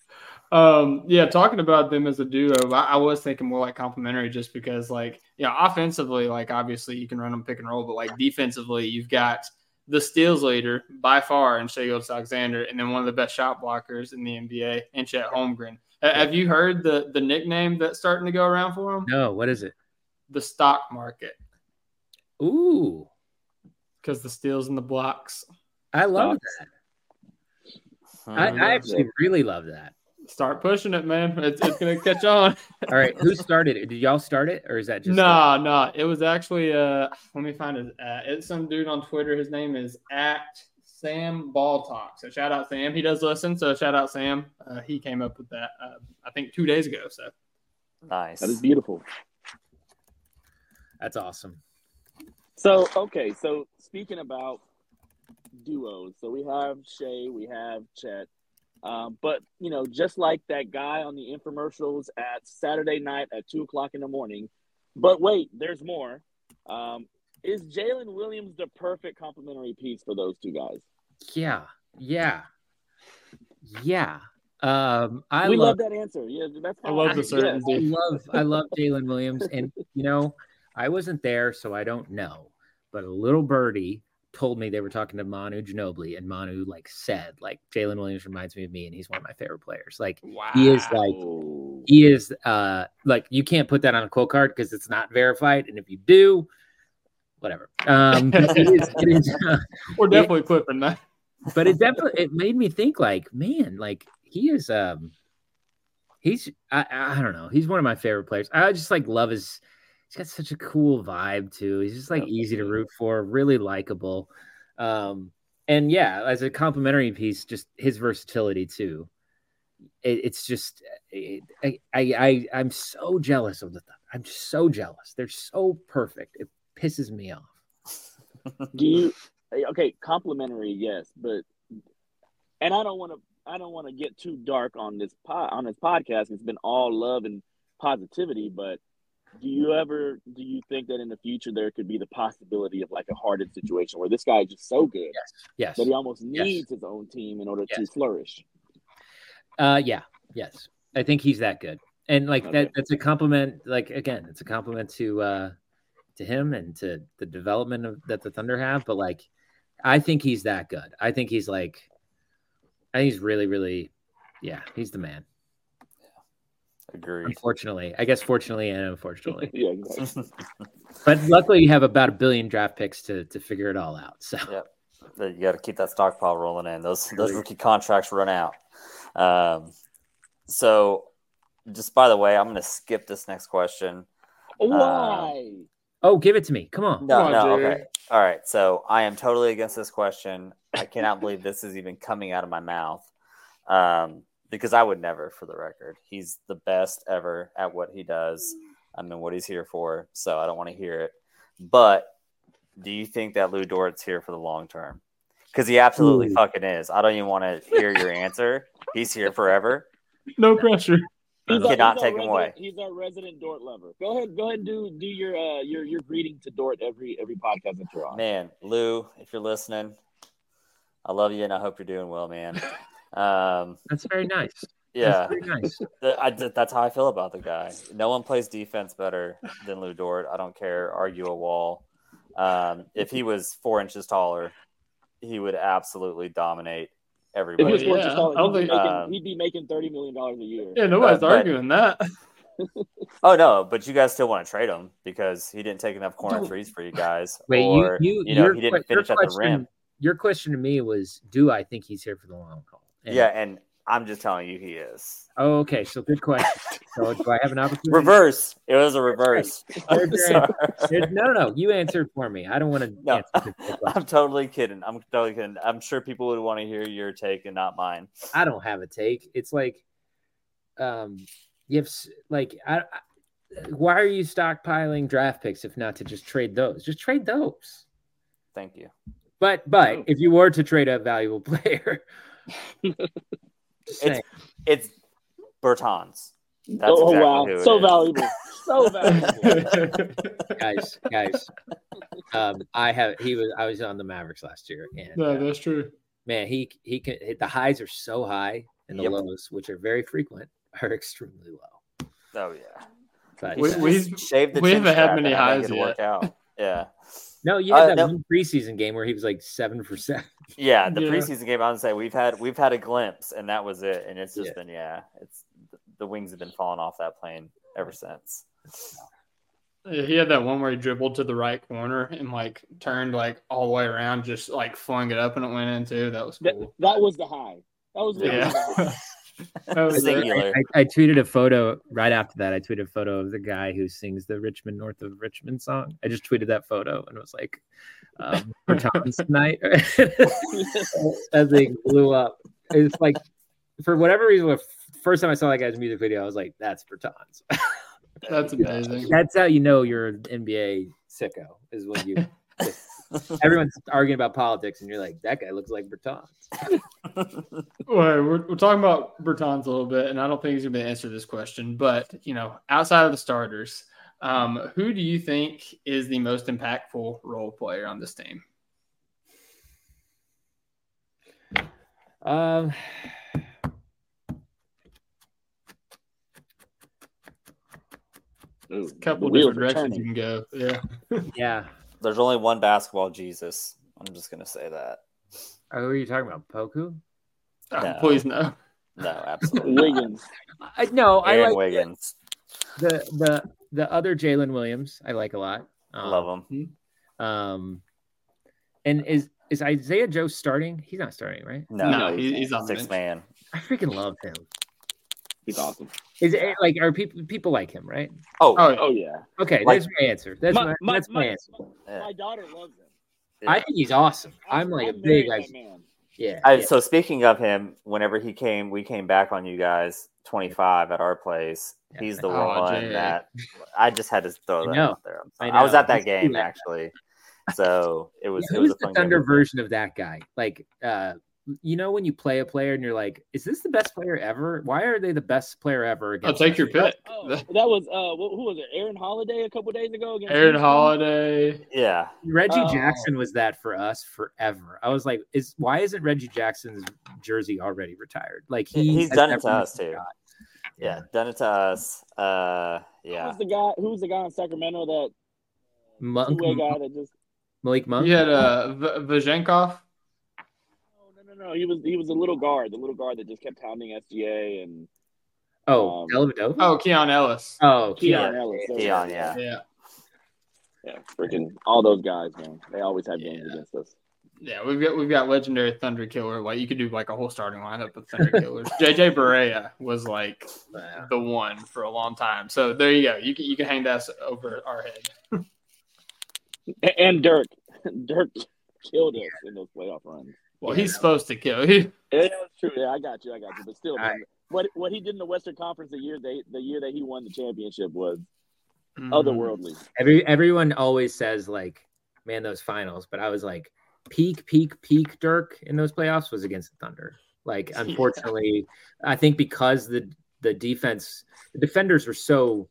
Um, yeah, talking about them as a duo, I, I was thinking more like complimentary, just because, like, you know, offensively, like obviously you can run them pick and roll, but like defensively, you've got the steals leader by far in Shai Gilgeous-Alexander, and then one of the best shot blockers in the NBA, and Chet Holmgren. Ha- Have you heard the the nickname that's starting to go around for him? No, what is it? The stock market. Ooh, because the steals and the blocks. I love Thoughts? that. I. I actually really love that. Start pushing it, man. It's, it's gonna catch on. (laughs) All right, who started it? Did y'all start it, or is that just No, no. It was actually uh let me find it. Uh, it's some dude on Twitter. His name is at Sam Ball Talk. So shout out Sam. He does listen. So shout out Sam. Uh, he came up with that uh, I think two days ago. So nice. That is beautiful. That's awesome. So okay, so speaking about duos, so we have Shai, we have Chet, um, but you know, just like that guy on the infomercials at Saturday night at two o'clock in the morning. But wait, there's more. Um, is Jalen Williams the perfect complementary piece for those two guys? Yeah, yeah, yeah. Um, I we love love that answer. Yeah, that's I love the yes. certainty. I love I love Jalen Williams, and you know I wasn't there, so I don't know. But a little birdie told me they were talking to Manu Ginobili, and Manu like said like Jalen Williams reminds me of me, and he's one of my favorite players. Like wow. he is like he is uh like you can't put that on a quote card because it's not verified, and if you do, whatever. Um, (laughs) it is, it is uh, We're definitely clipping that. but it definitely it made me think like man like he is um he's I, I don't know he's one of my favorite players i just like love his he's got such a cool vibe too. He's just like easy to root for really likable. Um and yeah as a complimentary piece just his versatility too. It, it's just it, I, I i i'm so jealous of the i'm so jealous. They're so perfect. It pisses me off. Do you okay, complimentary, yes, but and I don't want to I don't want to get too dark on this pod, on this podcast. It's been all love and positivity, but do you ever do you think that in the future there could be the possibility of like a Harden situation where this guy is just so good yes that he almost Yes. needs his own team in order to flourish? Uh, yeah, yes, I think he's that good, and like Okay. that. That's a compliment. Like again, it's a compliment to uh to him and to the development of, that the Thunder have. But like, I think he's that good. I think he's like, I think he's really, really, yeah, he's the man. Agreed. Unfortunately, I guess fortunately and unfortunately, (laughs) yeah, exactly. (laughs) but luckily you have about a billion draft picks to to figure it all out. So Yep. You got to keep that stockpile rolling in. Those those rookie contracts run out. Um, so, just by the way, I'm going to skip this next question. Why? oh, give it to me. Come on. No, Come on, no, Jerry. okay. All right. So I am totally against this question. I cannot believe this is even coming out of my mouth. Um, because I would never, for the record. He's the best ever at what he does. I mean, what he's here for. So I don't want to hear it. But do you think that Lu Dort's here for the long term? Because he absolutely Ooh. fucking is. I don't even want to hear your answer. He's here forever. No pressure. He's You our- cannot he's our take him resident- away. He's our resident Dort lover. Go ahead, go ahead and do do your uh your your greeting to Dort every every podcast that you're on. Man, Lu, if you're listening, I love you and I hope you're doing well, man. (laughs) Um, That's very nice. yeah. That's very nice. (laughs) I, that's how I feel about the guy. No one plays defense better than Lu Dort. I don't care. Argue a wall. Um, if he was four inches taller, he would absolutely dominate If everybody. his yeah. fortune's taller, I don't he'd, be think- making, Um, he'd be making thirty million dollars a year. Yeah, nobody's Uh, but- arguing that. (laughs) Oh no, but you guys still want to trade him because he didn't take enough corner Don't- threes for you guys, (sighs) Wait, or you, you, know he didn't your finish at the rim. Your question to me was, do I think he's here for the long haul? And- Yeah, and I'm just telling you, he is. Oh, okay. So good question. So do I have an opportunity? Reverse. It was a reverse. I'm There's your sorry. There's- No, no, you answered for me. I don't want to No. (laughs) I'm totally kidding. I'm totally kidding. I'm sure people would want to hear your take and not mine. I don't have a take. It's like, um, you have like, I, I, why are you stockpiling draft picks if not to just trade those? Just trade those. Thank you. But but if you were to trade a valuable (laughs) player, just saying. It's Bertans. That's oh exactly wow, so is. valuable, so (laughs) valuable. guys, guys, um, I have he was I was on the Mavericks last year, and no, uh, that's true. man, he he can the highs are so high and the Yep. lows, which are very frequent, (laughs) are extremely low. Oh yeah. But We- we- Shave the we haven't had many highs yet. work out. Yeah. No, you had uh, that no. one preseason game where he was like seven for seven. Yeah, the Yeah. preseason game I would say we've had we've had a glimpse and that was it. And it's just Yeah. been yeah, it's the wings have been falling off that plane ever since. Yeah, He had that one where he dribbled to the right corner and like turned like all the way around, just like flung it up and it went in too. That was That, cool. that was the high. That was literally the high. Yeah. that was (laughs) Sing- it. Singular. I, I tweeted a photo right after that. I tweeted a photo of the guy who sings the Rich Men North of Richmond song. I just tweeted that photo and it was like, um, Bertans (laughs) tonight. (laughs) that thing blew up. It's like, for whatever reason, the first time I saw that guy's music video, I was like, that's Bertans. That's (laughs) amazing. that's how you know you're an NBA sicko, is when you. (laughs) Everyone's arguing about politics, and you're like, "That guy looks like Bertans." (laughs) Well, we're, we're talking about Bertans a little bit, and I don't think he's going to be answer this question. But you know, outside of the starters, um, who do you think is the most impactful role player on this team? Um, Ooh, A couple the different are directions you can go. Yeah. yeah. There's only one basketball Jesus. I'm just gonna say that. Oh, who are you talking about? Poku? Oh, No. Please no. No, (laughs) absolutely. Wiggins. I, no, I Aaron like Wiggins. the the the other Jaylin Williams. I like a lot. Um, Love him. Um, and is is Isaiah Joe starting? He's not starting, right? No, No, he, he's on the six bench. man. I freaking love him. He's awesome. Is it like are people people like him, right? Oh, Oh, Oh yeah. Okay, Like- that's my answer. That's my, my, that's my, my, answer. Yeah. my daughter loves him. I think he's awesome. I'm like a big like, man. yeah. I, yeah. So speaking of him, whenever he came, we came back on you guys 25 at our place. Yeah. He's the Oh, one Jay. that I just had to throw that out there. I'm I was at that Let's game actually, so it was. Yeah, (laughs) it was who's a the Thunder game. version of that guy? Like, uh, you know, when you play a player and you're like, "Is this the best player ever? Why are they the best player ever?" I'll take us?" your pick. Oh, that was uh, who who was it? Aaron Holiday a couple days ago against Aaron Houston? Holiday. Yeah, Reggie Oh. Jackson was that for us forever. I was like, "Is why isn't Reggie Jackson's jersey already retired?" Like he He's done it to us, too. shot. yeah, done it to us. Uh, yeah, Who's the guy? Who's the guy in Sacramento that Monk, guy that just? Malik Monk. You had uh, v- Vajenkov. No. He was he was a little guard, the little guard that just kept pounding SGA and Oh, Um, Dellavedova? Oh, Keon Ellis. oh, Keon Keon. Ellis. Keon, yeah. Yeah. yeah, freaking all those guys, man. They always have games Yeah. against us. Yeah, we've got we've got legendary Thunder Killer. Like you could do like a whole starting lineup of Thunder Killers. (laughs) JJ Barea was like the one for a long time. So there you go. You can you can hang that over our head. And Dirk, (laughs) Dirk killed us in those playoff runs. Well, he's supposed to kill. He, (laughs) Yeah, that's true. Yeah, I got you. I got you. But still, man, what what he did in the Western Conference the year they the year that he won the championship was Mm-hmm. otherworldly. Every everyone always says like, man, those finals. But I was like, peak, peak, peak. Dirk in those playoffs was against the Thunder. Like, Yeah. unfortunately, I think because the the defense, the defenders were so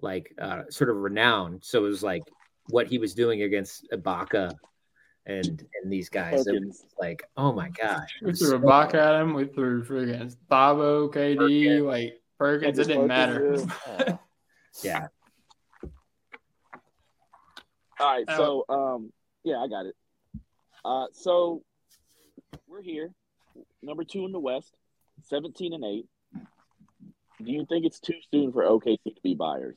like uh, sort of renowned. So it was like what he was doing against Ibaka and and these guys. It was like, oh my gosh, We was threw a buck at him. We threw friggin' Bobo, KD, like Perkins. It didn't matter. Perkins, (laughs) (laughs) yeah. Yeah, All right, so um, yeah, I got it. Uh, so we're here, number two in the West, seventeen and eight. Do you think it's too soon for OKC to be buyers?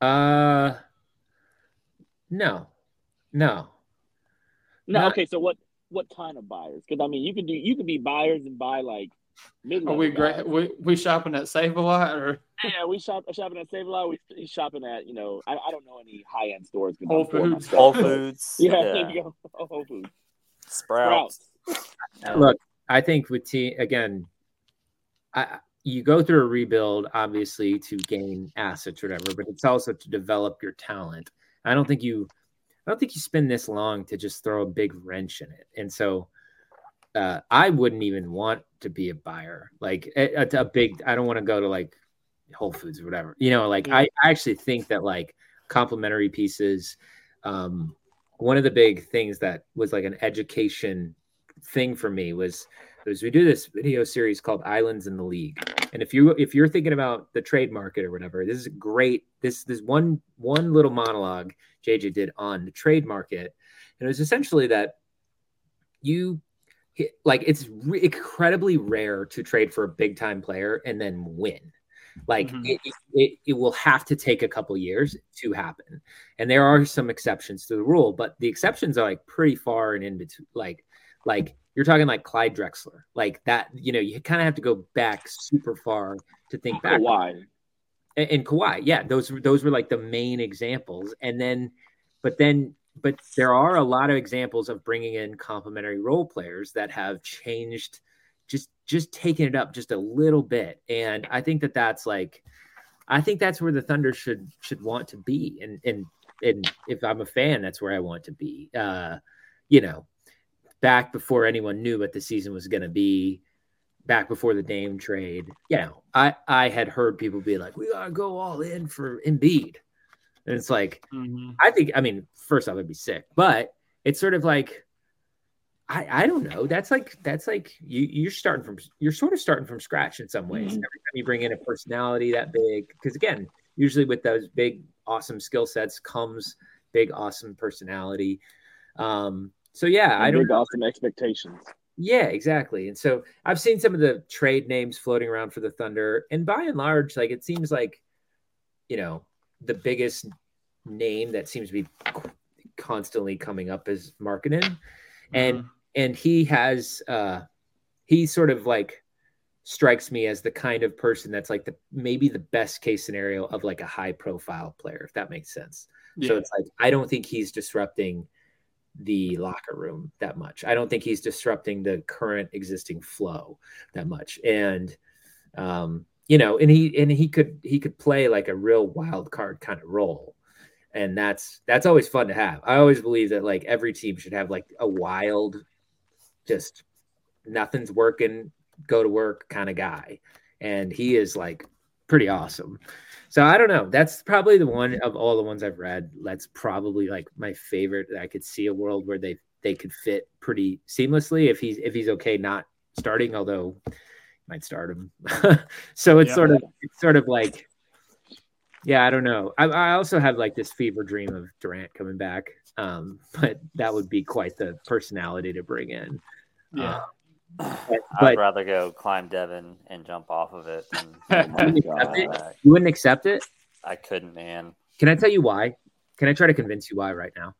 uh, no, no. No. Not- okay, so what what kind of buyers? Because I mean, you could do you could be buyers and buy like mid. Are we great? We we shopping at Save a Lot or Yeah, we shop shopping at Save a Lot. We we shopping at you know I, I don't know any high end stores. I'm Whole Foods. myself, Whole Foods. Yeah, (laughs) yeah. there you go. (laughs) Whole Foods. Sprouts. Sprouts. Look, I think with team again, I you go through a rebuild obviously to gain assets or whatever, but it's also to develop your talent. I don't think you I don't think you spend this long to just throw a big wrench in it. And so uh, I wouldn't even want to be a buyer. Like a, a- big I don't want to go to like Whole Foods or whatever. You know, like I, I actually think that like complementary pieces um one of the big things that was like an education thing for me was was we do this video series called Islands in the League. And if you if you're thinking about the trade market or whatever, this is great. This this one one little monologue JJ did on the trade market, and it was essentially that you like it's re- incredibly rare to trade for a big time player and then win. Like Mhm. it, it, it, it will have to take a couple years to happen. And there are some exceptions to the rule, but the exceptions are like pretty far and in between. Like, like you're talking like Clyde Drexler, like that. You know, you kind of have to go back super far to think back. Kawhi. And, and Kawhi, yeah, those those were like the main examples. And then, but then, but there are a lot of examples of bringing in complementary role players that have changed, just just taking it up just a little bit. And I think that that's like, I think that's where the Thunder should should want to be. And and and if I'm a fan, that's where I want to be. Uh, you know, back before anyone knew what the season was going to be back before the Dame trade, you know, I I had heard people be like, "We gotta go all in for Embiid," and it's like, Mhm. I think, I mean, first off, it'd be sick, but it's sort of like, I I don't know. That's like that's like you you're starting from you're sort of starting from scratch in some ways. Mhm. Every time you bring in a personality that big, because again, usually with those big awesome skill sets comes big awesome personality. Um, so yeah, I And don't big awesome expectations. yeah, exactly. And so I've seen some of the trade names floating around for the Thunder, and by and large, like it seems like, you know, the biggest name that seems to be constantly coming up is Markkanen, and and he has uh he sort of like strikes me as the kind of person that's like the maybe the best case scenario of like a high profile player, if that makes sense. So it's like I don't think he's disrupting the locker room that much. I don't think he's disrupting the current existing flow that much. And um, you know, and he and he could he could play like a real wild card kind of role. And that's that's always fun to have. I always believe that like every team should have like a wild, just nothing's working, go to work kind of guy. And he is like pretty awesome. So I don't know. That's probably the one of all the ones I've read. That's probably like my favorite. I could see a world where they they could fit pretty seamlessly if he's if he's okay not starting, although might start him. (laughs) so it's Yeah. sort of it's sort of like yeah, I don't know. I, I also have like this fever dream of Durant coming back, um, (laughs) but that would be quite the personality to bring in. Yeah. (sighs) But, I'd rather go climb Devon and jump off of it. Than (laughs) Oh Wouldn't it? you wouldn't accept it. I couldn't, man. Can I tell you why? Can I try to convince you why right now?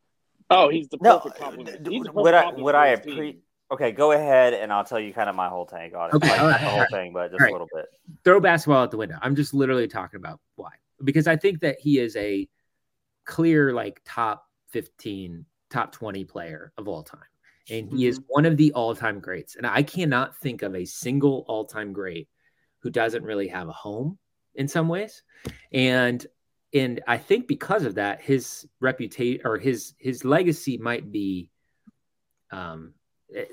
Oh, he's the No, perfect compliment. He's the would I would I his appre- team. Okay, go ahead and I'll tell you kind of my whole take on it. Okay, Like, right, the whole right. thing, but just All a little bit. throw basketball out the window. I'm just literally talking about why. Because I think that he is a clear like top 15, top 20 player of all time. And he is one of the all-time greats. And I cannot think of a single all-time great who doesn't really have a home in some ways. And and I think because of that, his reputation or his his legacy might be um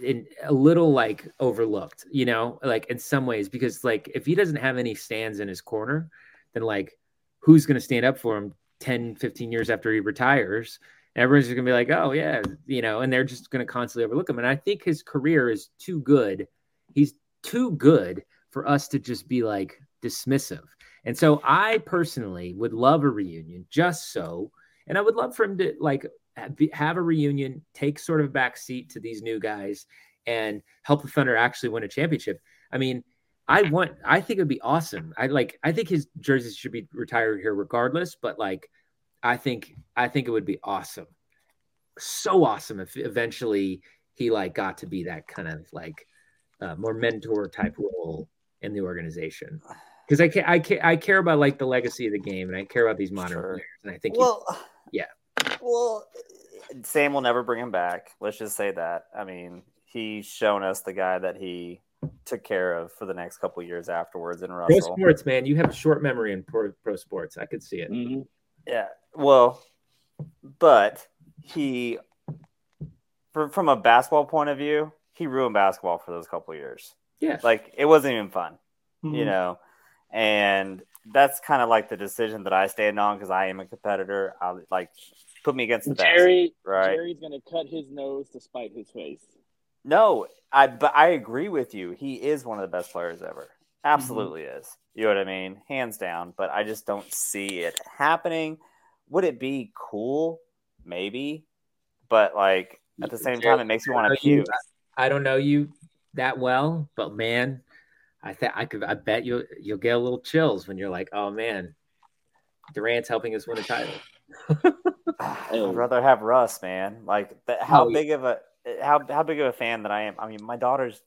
in a little like overlooked, you know, like in some ways, because like if he doesn't have any stands in his corner, then like who's going to stand up for him 10, 15 years after he retires? Everyone's just to be like, oh, yeah, you know, and they're just to constantly overlook him. And I think his career is too good. He's too good for us to just be like dismissive. And so I personally would love a reunion just so, and I would love for him to like have a reunion, take sort of a back seat to these new guys, and help the Thunder actually win a championship. I mean, I want, I think it'd be awesome. I like, I think his jerseys should be retired here regardless, but like, I think, I think it would be awesome. So awesome if eventually he like got to be that kind of like uh, more mentor type role in the organization. Because I, ca- I, ca- I care about like the legacy of the game, and I care about these modern Sure. players, and I think he- Well, yeah. Well, Sam will never bring him back. Let's just say that. I mean, he's shown us the guy that he took care of for the next couple years afterwards in pro sports, man, you have a short memory in pro, pro sports. I could see it. Mhm. Yeah. Well, but he, from from a basketball point of view, he ruined basketball for those couple years. Yeah, Like it wasn't even fun, Mhm. you know. And that's kind of like the decision that I stand on because I am a competitor. I like put me against the best. Jerry, right. Jerry's gonna cut his nose to spite his face. No, I but I agree with you. He is one of the best players ever. Mm-hmm. Absolutely is. You know what I mean? Hands down. But I just don't see it happening. Would it be cool? Maybe. But like at the same time, it makes me want to puke. I don't know you that well, but man, I think I could. I bet you you'll get a little chills when you're like, oh man, Durant's helping us win a title. (sighs) I'd oh. rather have Russ, man. Like, th- how Oh, big of a eh, how how big of a fan that I am. I mean, my daughter's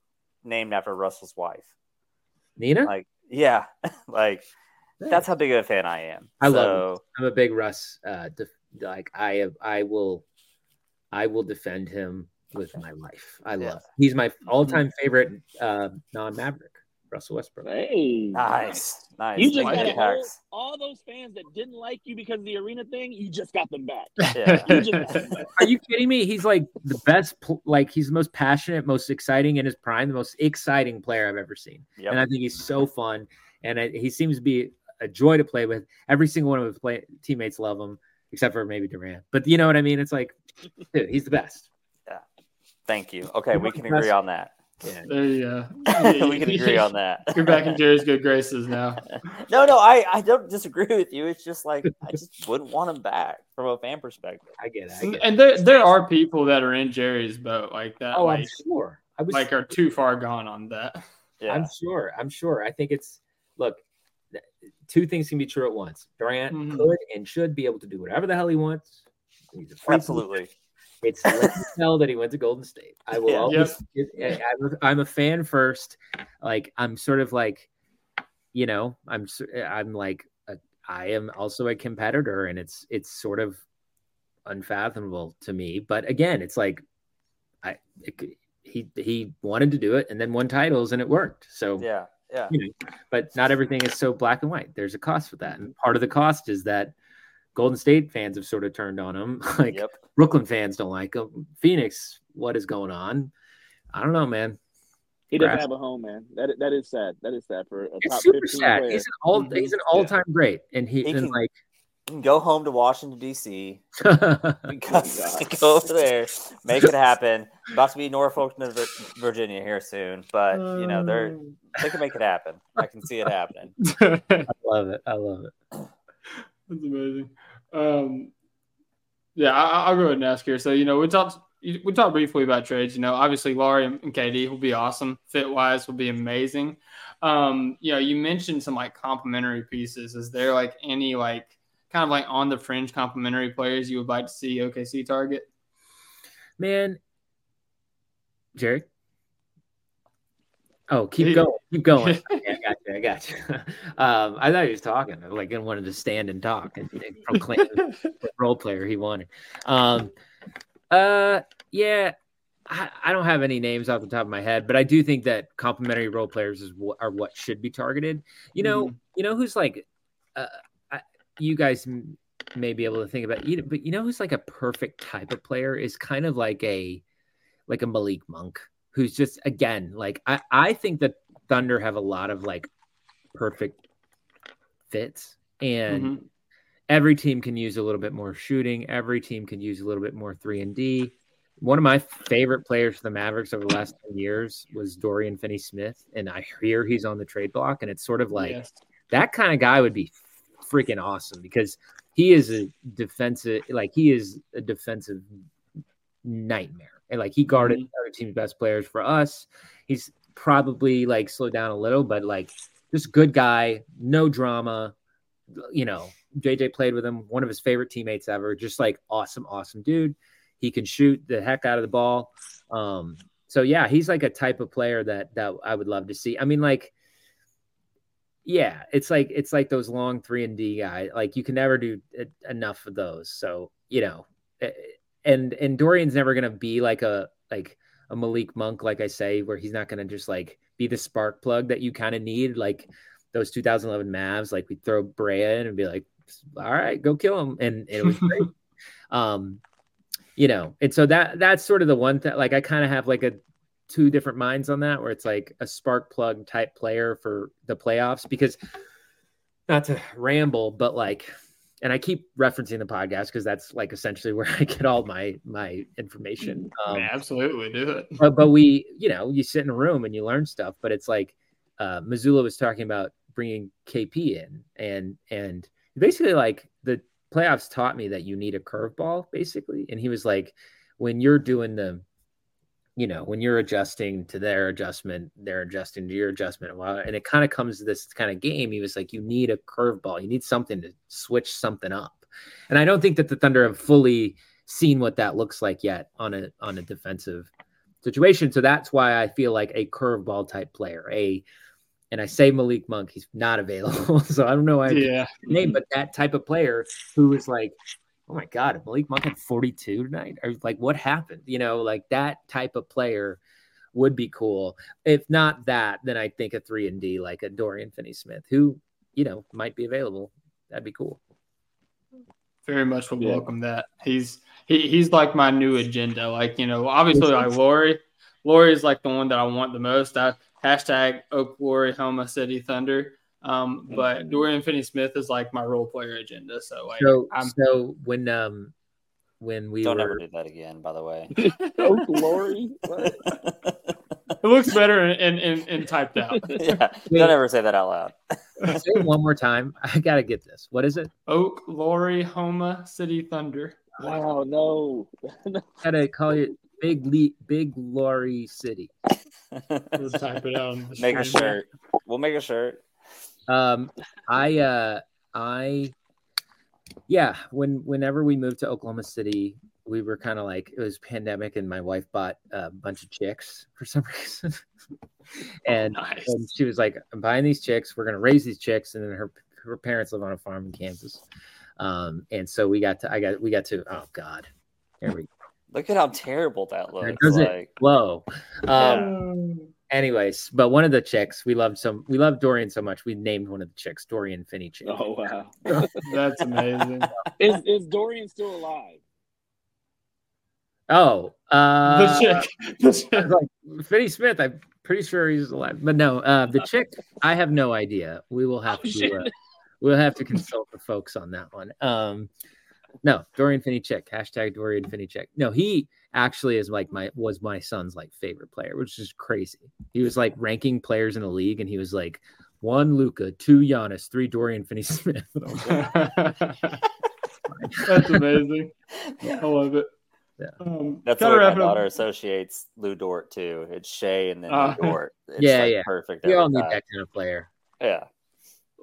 named after Russell's wife. Nina, Like, yeah, (laughs) like that's how big of a fan I am. I love so, I'm a big Russ. Uh, def- like I have, I will, I will defend him with my life. I Yeah. love. He's my all-time favorite uh, non-Maverick, Russell Westbrook. Hey, Nice, nice. You just got did a you- whole, all those fans that didn't like you because of the arena thing. You just got them back. (laughs) Yeah. You just got them back. Are you kidding me? He's like the best. Like he's the most passionate, most exciting in his prime, the most exciting player I've ever seen. Yep. And I think he's so fun, and I, he seems to be a joy to play with. Every single one of his play, teammates love him, except for maybe Durant. But you know what I mean? It's like, dude, he's the best. Yeah. Thank you. Okay, we can agree on that. Yeah. There you go. (laughs) we can agree on that. You're back in Jerry's good graces now. (laughs) no, no, I, I don't disagree with you. It's just like I just wouldn't want him back from a fan perspective. I get it. I get it. And there there are people that are in Jerry's boat like that. Oh, I'm sure. I was like are too far gone on that. Yeah, I'm sure. I'm sure. I think it's look. Two things can be true at once. Durant Mhm. could and should be able to do whatever the hell he wants. He's a free absolutely. It's let me (laughs) tell that he went to Golden State. I will Yeah. always. I- I'm, a, I'm a fan first. Like I'm sort of like, you know, I'm I'm like a, I am also a competitor, and it's it's sort of unfathomable to me. But again, it's like, I it, he he wanted to do it, and then won titles, and it worked. So Yeah, yeah. you know, but not everything is so black and white. There's a cost for that, and part of the cost is that Golden State fans have sort of turned on him. (laughs) Like Yep. Brooklyn fans don't like him. Phoenix, what is going on? I don't know, man. He doesn't Grass- have a home, man. That that is sad. That is sad for a It's top super 15 sad. player. He's an all Mhm. he's an all time great, and he, He can- like can go home to Washington D.C. (laughs) Oh, Go, go over there, make it happen. About to be Norfolk, Virginia here soon, but you know they're they can make it happen. I can see it happening. (laughs) I love it. I love it. Amazing. Um, yeah, I, I'll go ahead and ask here. So you know, we talked we talked briefly about trades. You know, obviously Lauri and KD will be awesome. Fit wise, will be amazing. Um, you know, you mentioned some like complementary pieces. Is there like any like kind of like on the fringe complementary players you would like to see OKC target? Man, Jerry. Oh, keep going. Keep going. (laughs) Okay, I got you. I got you. (laughs) Um, I thought he was talking. Like I wanted to stand and talk and, and proclaim (laughs) the role player he wanted. Um, uh, yeah, I, I don't have any names off the top of my head, but I do think that complementary role players is what are what should be targeted. You know, Mhm. you know who's like, uh, I, you guys m- may be able to think about, you know, but you know who's like a perfect type of player is kind of like a like a Malik Monk, who's just again like I I think that Thunder have a lot of like perfect fits and Mhm. every team can use a little bit more shooting. Every team can use a little bit more three and D. One of my favorite players for the Mavericks over the last 10 years was Dorian Finney Smith. And I hear he's on the trade block. And it's sort of like Yes. that kind of guy would be freaking awesome because he is a defensive, like he is a defensive nightmare. And like he guarded Mhm. other team's best players for us. He's probably like slowed down a little, but like just good guy, no drama. You know, JJ played with him, one of his favorite teammates ever. Just like awesome, awesome dude. He can shoot the heck out of the ball. Um, so yeah, he's like a type of player that that I would love to see. I mean, like, yeah, it's like it's like those long three and D guy. Like you can never do enough of those. So you know, eh, and and Dorian's never gonna be like a like a Malik Monk, like I say, where he's not gonna just like be the spark plug that you kind of need, like those 2011 Mavs. Like we throw Barea in and be like, all right, go kill him, and, and it was (laughs) great. um, you know, and so that that's sort of the one that like I kind of have like a two different minds on that, where it's like a spark plug type player for the playoffs because not to ramble, but like, and I keep referencing the podcast because that's like essentially (laughs) where I get all my my information. Um, absolutely do it. but but we, you know, you sit in a room and you learn stuff. But it's like uh, Missoula was talking about bringing KP in, and and basically like the playoffs taught me that you need a curveball, basically. And he was like, when you're doing the you know, when you're adjusting to their adjustment, they're adjusting to your adjustment. Well, and it kind of comes to this kind of game. He was like, you need a curveball. You need something to switch something up. And I don't think that the Thunder have fully seen what that looks like yet on a on a defensive situation. So that's why I feel like a curveball type player, a and I say Malik Monk, he's not (laughs) available. so I don't know why I Yeah. name, but that type of player who is like, oh my God, if Malik Monk had 42 tonight, or like what happened? You know, like that type of player would be cool. If not that, then I think a three and D like a Dorian Finney Smith, who, you know, might be available. That'd be cool. very much would Yeah. welcome that. He's he, he's like my new agenda. Like you know, obviously like Lauri, Lauri is like the one that I want the most. I hashtag Oak Lori Homa City Thunder. Um, but Dorian Finney Smith is like my role player agenda. So like So, I'm so when um when we Don't were ever do that again, by the way. (laughs) Oh, glory. It looks better in in, in typed out. (laughs) yeah, don't ever say that out loud. say it one more time, (laughs) I gotta get this. What is it? Oak Lori Homa City Thunder. Wow, no. Gotta call it Big Le- Big Lauri City. We'll type it out. make a screen. shirt. We'll make a shirt. Um, I uh, I yeah. When whenever we moved to Oklahoma City, we were kind of like it was pandemic, and my wife bought a bunch of chicks for some (laughs) reason, and, Nice. and she was like, "I'm buying these chicks. We're gonna raise these chicks." And then her her parents live on a farm in Kansas, um, and so we got to I got we got to oh god, here we go. Look at how terrible that looks. Like, whoa. Um, Um, anyways, but one of the chicks we loved some we loved Dorian so much we named one of the chicks Dorian Finney chick. Oh wow. (laughs) that's amazing. Is is Dorian still alive? Oh, uh, the chick. The chick. Like Finney Smith. I'm pretty sure he's alive, but no, uh, the (laughs) chick. I have no idea. We will have Oh, to. Uh, we'll have to consult the folks on that one. Um, no, Dorian Finney chick. Hashtag Dorian Finney chick. No, he actually is like my was my son's like favorite player, which is crazy. He was like ranking players in the league, and he was like one Luka, two Giannis, three Dorian (laughs) Finney Smith. And (laughs) I was That's amazing. I love it. Yeah. Um, that's the my wrapping up- daughter associates Lu Dort too. It's Shai and then Uh, Lou (laughs) Dort. It's Yeah, like yeah. perfect. we every all need time. that kind of player. Yeah.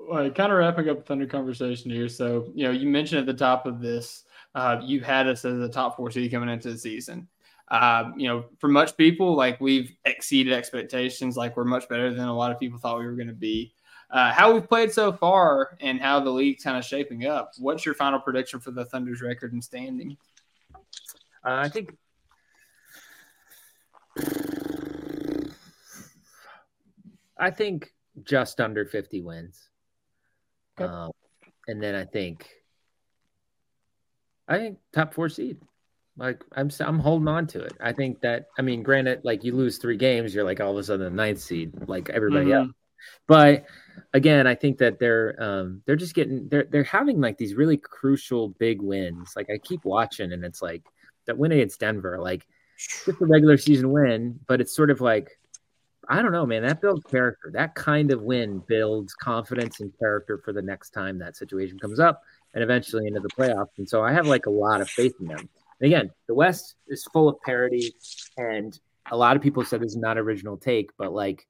Like, kind of wrapping up the Thunder conversation here. So, you know, you mentioned at the top of this, uh, you had us as a top four seed coming into the season. Uh, you know, for much people, like we've exceeded expectations. Like we're much better than a lot of people thought we were going to be. Uh, how we've played so far and how the league's kind of shaping up. What's your final prediction for the Thunder's record and standing? Uh, I think. I think just under 50 wins. Okay. Um, and then I think I think top 4 seed. Like I'm I'm holding on to it. I think that I mean granted like you lose 3 games you're like all of a sudden the ninth seed like everybody Mhm. else. But again, I think that they're um they're just getting they're they're having like these really crucial big wins. Like I keep watching and it's like that win against Denver, like just a regular season win, but it's sort of like I don't know, man. That builds character. That kind of win builds confidence and character for the next time that situation comes up, and eventually into the playoffs. And so I have like a lot of faith in them. And again, the West is full of parity, and a lot of people said this is not original take, but like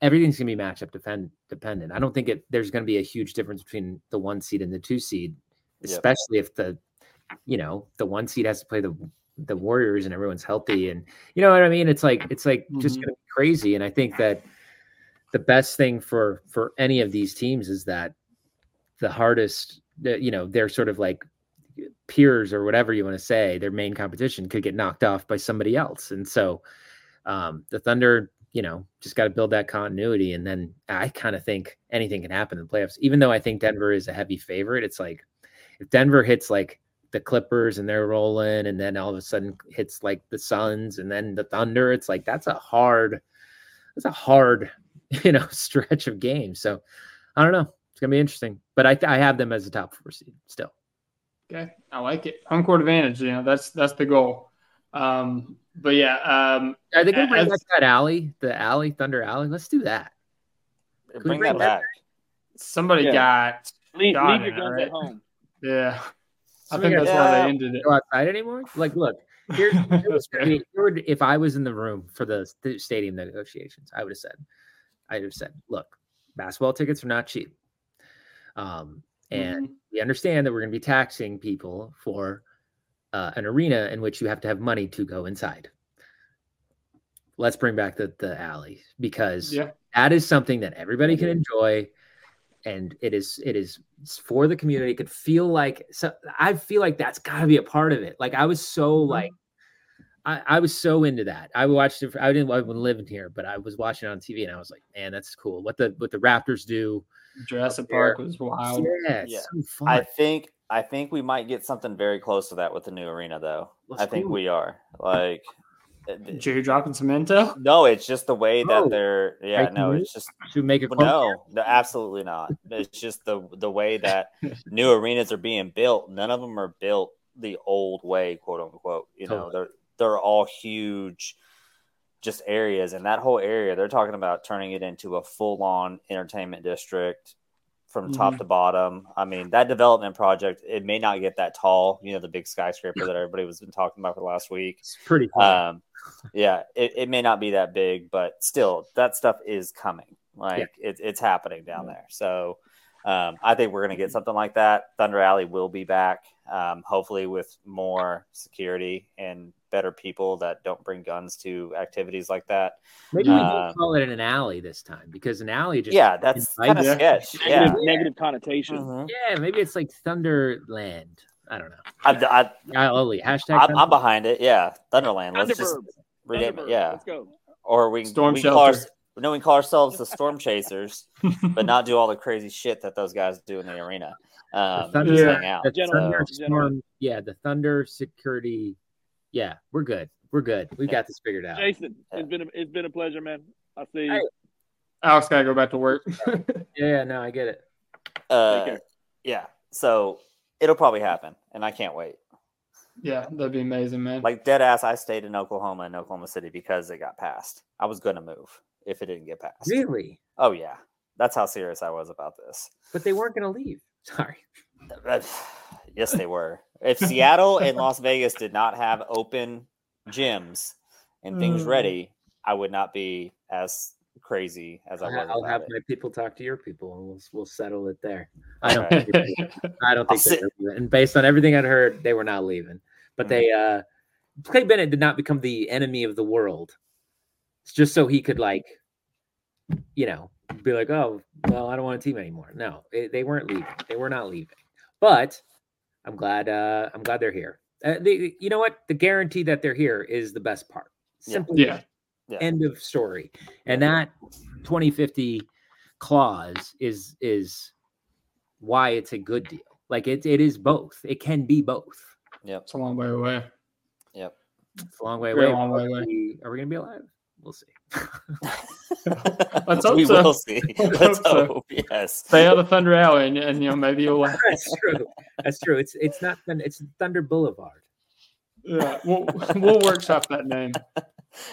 everything's gonna be matchup defend dependent. I don't think it there's gonna be a huge difference between the one seed and the two seed, Yep. especially if the you know the one seed has to play the the Warriors and everyone's healthy and you know what I mean. It's like it's like just Mhm. gonna be crazy. And I think that the best thing for for any of these teams is that the hardest you know they're sort of like peers or whatever you want to say their main competition could get knocked off by somebody else. And so um the thunder you know just got to build that continuity. And then i kind of think anything can happen in the playoffs. Even though i think denver is a heavy favorite it's like if denver hits like the clippers and they're rolling and then all of a sudden hits like the suns and then the thunder it's like that's a hard that's a hard (laughs) you know stretch of games so i don't know gonna be interesting but i, I have them as a top four seed still Okay, I like it. Home court advantage. You know, that's that's the goal. Um, but yeah, um, Are they going to bring As- back that alley, the alley, Thunder Alley? Let's do that. Bring bring that that back. somebody Yeah. got Leave, leave your guns alright. at home. (laughs) yeah. I think got- that's why they ended it. Go outside anymore? Like, look, Here's, here was gonna be- here would- if I was in the room for the stadium negotiations, I would have said, I would have said, look, basketball tickets are not cheap. Um, and we understand that we're going to be taxing people for uh, an arena in which you have to have money to go inside. Let's bring back the, the alley because Yeah. that is something that everybody can enjoy and it is it is for the community it could feel like so i feel like that's got to be a part of it like i was so Mhm. like I, I was so into that i watched it for, i didn't I wasn't living here but i was watching it on tv and i was like man that's cool what the what the raptors do Jurassic. Park was wild. yeah, Yeah. so fun I think I think we might get something very close to that with the new arena, though. Let's I think do we are. Like, eh, it- Jerry dropping some intel. no, it's just the way that Oh. they're. Yeah, Breaking no, it's just to make a no, no, absolutely not. It's just the the way that (laughs) new arenas are being built. None of them are built the old way, quote unquote. You know, Totally. they're they're all huge, just areas, and that whole area they're talking about turning it into a full on entertainment district from top to bottom. I mean, that development project it may not get that tall. You know, the big skyscraper that everybody was been talking about for the last week. it's pretty. Um, yeah, it, it may not be that big, but still, that stuff is coming. Like it, it's happening down there. So um, I think we're going to get something like that. Thunder Alley will be back, um, hopefully with more security and better people that don't bring guns to activities like that. maybe we uh, can call it an alley this time because an alley just yeah, that's kind of Yeah. sketch. Yeah. Negative, negative connotation. Mhm. yeah maybe it's like thunderland i don't know I, I, alley hashtag I'm, I'm behind it. Yeah. Thunderland. Let's just rename it. Yeah. Let's go. Or we, Storm we can call our, shelter. no, we call ourselves the Storm Chasers. but not do all the crazy shit that those guys do in the arena. Um, thunder- Yeah. hang out. the thunder gentlemen. storm yeah the thunder security yeah we're good we're good We've got this figured out Jason, it's been a, it's been a pleasure, man. I'll see you. Hey. Alex gotta go back to work. (laughs) yeah no i get it Uh, yeah, so it'll probably happen, and I can't wait. yeah, that'd be amazing, man. Like dead ass, I stayed in Oklahoma and Oklahoma City because it got passed. I was gonna move if it didn't get passed. really Oh yeah, that's how serious I was about this. but they weren't going to leave (laughs) sorry (sighs) yes, they were. If (laughs) Seattle and Las Vegas did not have open gyms and things Mm. ready, I would not be as crazy as I I'll, was. I'll have it. my people talk to your people and we'll, we'll settle it there i don't Alright. think they- (laughs) i don't think they're and based on everything i'd heard they were not leaving but Mhm. they uh clay bennett did not become the enemy of the world it's just so he could like you know be like oh well i don't want a team anymore no they, they weren't leaving they were not leaving but i'm glad uh i'm glad they're here uh, they, you know what the guarantee that they're here is the best part Yeah. simple yeah, Yeah. end of story and that 2050 clause is is why it's a good deal like it, it is both it can be both Yep. it's a long way away. Yep. it's a long way Very away long way are, away. we, are we gonna be alive we'll see (laughs) Let's hope we so. will see. (laughs) Let's Let's hope so. hope. Yes. Stay out of Thunder Alley, and, and you know maybe you'll. laugh. that's true that's true it's it's not Thun- it's thunder boulevard Yeah, we'll we'll workshop that name.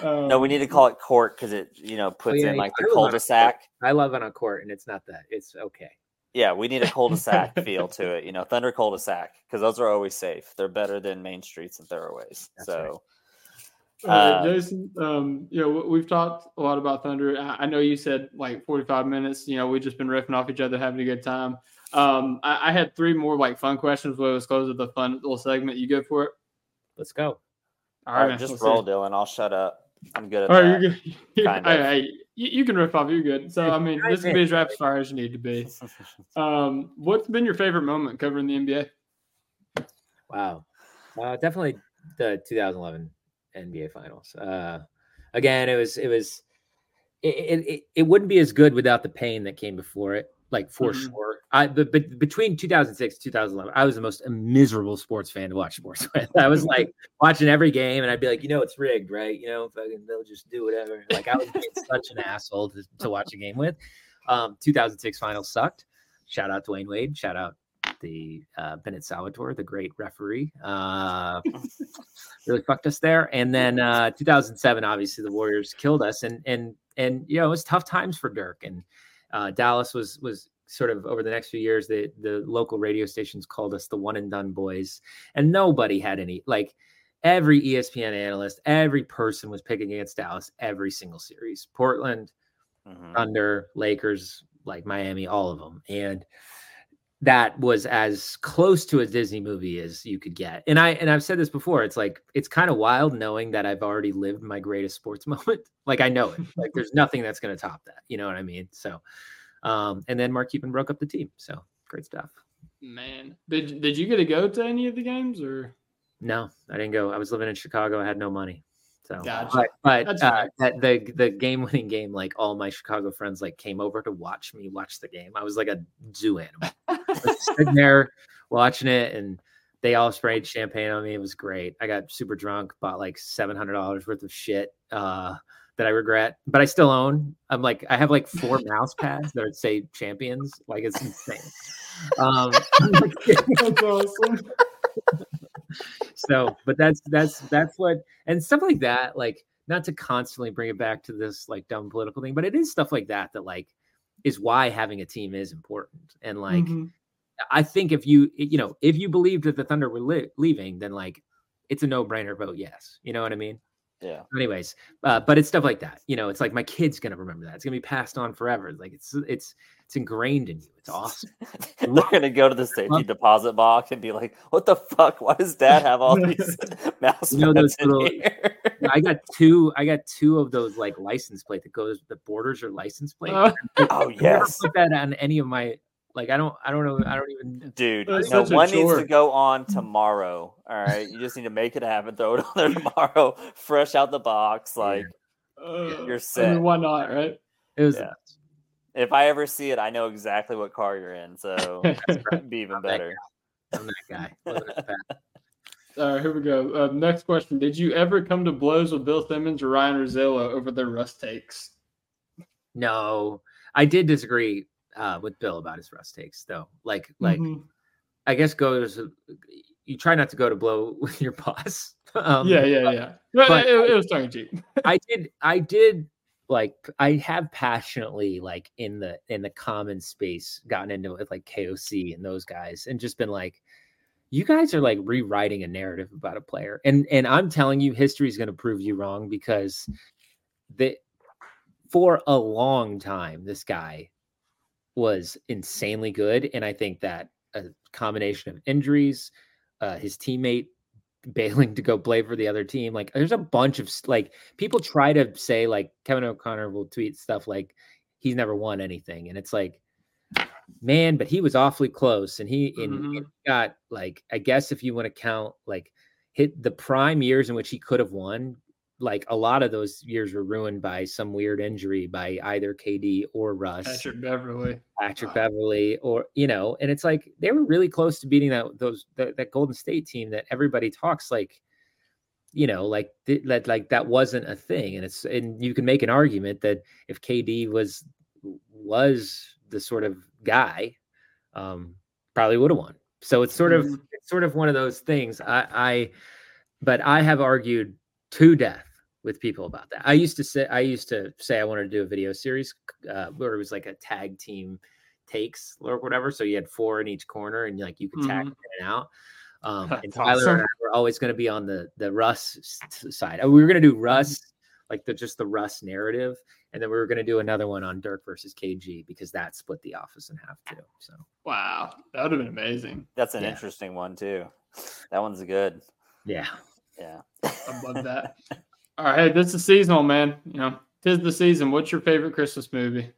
Um, No, we need to call it court because it, you know, puts yeah, in like I the live on a cul-de-sac. i love it on court and it's not that it's okay Yeah, we need a cul-de-sac (laughs) feel to it. You know, Thunder cul-de-sac because those are always safe. They're better than main streets and thoroughways. That's so All right, Um, Jason, um, you know, we- we've talked a lot about Thunder. I, I know you said like 45 minutes. You know, we've just been riffing off each other, having a good time. Um, I, I had three more like fun questions. But it was close with the fun little segment. You good for it? let's go All all right, just roll, see. Dylan. I'll shut up. I'm good at All right, that. you're good. You're, Kind of. hey, you, you can riff off. You're good. So I mean, this can be as rapid fire as you need to be. (laughs) Um, what's been your favorite moment covering the NBA? Wow. Uh, definitely the 2011 NBA Finals. Uh, again, it was it was it, it, it, wouldn't be as good without the pain that came before it. Like for Mhm. sure. I but, but between 2006 and 2011, I was the most miserable sports fan to watch sports (laughs) with. I was like (laughs) watching every game, and I'd be like, you know, it's rigged, right? You know, fucking they'll just do whatever. Like I was being such an asshole to, to watch a game with. Um, 2006 finals sucked. Shout out Dwyane Wade. Shout out the uh, Bennett Salvatore, the great referee. Uh, really fucked us there. And then uh, 2007, obviously the Warriors killed us, and and and you know it was tough times for Dirk. And uh, Dallas was was sort of over the next few years. The the local radio stations called us the one and done boys, and nobody had any like every ESPN analyst, every person was picking against Dallas every single series. Portland, Mhm. Thunder, Lakers, like Miami, all of them. And that was as close to a Disney movie as you could get. And I and I've said this before, it's like it's kind of wild knowing that I've already lived my greatest sports (laughs) moment. Like I know it. (laughs) Like there's nothing that's going to top that. You know what I mean? So um and then Mark Cuban broke up the team. So great stuff. Man, did did you get to go to any of the games or? No, I didn't go. I was living in Chicago. I had no money. So, Gotcha. but, but uh, the the game winning game, like all my Chicago friends, like came over to watch me watch the game. I was like a zoo animal, sitting there watching it, and they all sprayed champagne on me. It was great. I got super drunk, bought like seven hundred dollars worth of shit uh, that I regret, but I still own. I'm like, I have like four (laughs) mouse pads that say champions. Like it's insane. (laughs) Um, That's awesome. (laughs) so but that's that's that's what and stuff like that like not to constantly bring it back to this like dumb political thing but it is stuff like that that like is why having a team is important and like Mhm. I think if you you know if you believed that the thunder were li- leaving then like it's a no-brainer vote yes you know what i mean Yeah. anyways uh, but it's stuff like that you know it's like my kid's gonna remember that it's gonna be passed on forever like it's it's it's ingrained in you it's awesome (laughs) They're gonna go to the safety deposit box and be like, "What the fuck? Why does Dad have all (laughs) these (laughs) mouse You know those in little- here?" I got two. I got two of those like license plate that goes. The borders are license plate. Uh, oh yes, put that on any of my. Like I don't. I don't know. I don't even. dude. No, such a one needs to go on tomorrow. All right, you just need to make it happen. Throw it on there (laughs) tomorrow, fresh out the box. Like uh, You're I set. mean, why not, right? It was. Yeah. if I ever see it, I know exactly what car you're in. So it'd (laughs) be even I'm that better. I'm that guy. Living it fast. All right, here we go. Uh, next question: Did you ever come to blows with Bill Simmons or Ryen Russillo over their Russ takes? no, I did disagree uh, with Bill about his Russ takes, though. Like, like Mhm. I guess goes. You try not to go to blow (laughs) with your boss. (laughs) Um, yeah, yeah, yeah. But, but- it, it was tongue in cheek. (laughs) I did I did like I have passionately like in the in the common space gotten into it with like KOC and those guys and just been like you guys are like rewriting a narrative about a player and and I'm telling you history is going to prove you wrong because the for a long time this guy was insanely good and I think that a combination of injuries uh his teammate (laughs) bailing to go play for the other team. Like there's a bunch of like people try to say like Kevin O'Connor will tweet stuff like he's never won anything, and it's like, man, but he was awfully close, and he and, Mhm. and got like I guess if you want to count like hit the prime years in which he could have won. Like a lot of those years were ruined by some weird injury by either KD or Russ. Patrick Beverley. Patrick Beverley, or you know, and it's like they were really close to beating that those that, that Golden State team that everybody talks like, you know, like th- that like that wasn't a thing, and it's and you can make an argument that if KD was was the sort of guy, um, probably would have won. So it's sort of Mhm. it's sort of one of those things. I, I but I have argued to death with people about that. I used to say I used to say I wanted to do a video series uh, where it was like a tag team takes or whatever. So you had four in each corner, and like you could tag Mhm. in and out. Um, and That's Tyler and I were always going to be on the the Russ side. Uh, We were going to do Russ like the just the Russ narrative, and then we were going to do another one on Dirk versus KG because that split the office in half too. So Wow, that would have been amazing. That's an Yeah. interesting one too. That one's good. yeah, Yeah. I love that. (laughs) All right, hey, this is seasonal, man. You know, tis the season. What's your favorite Christmas movie?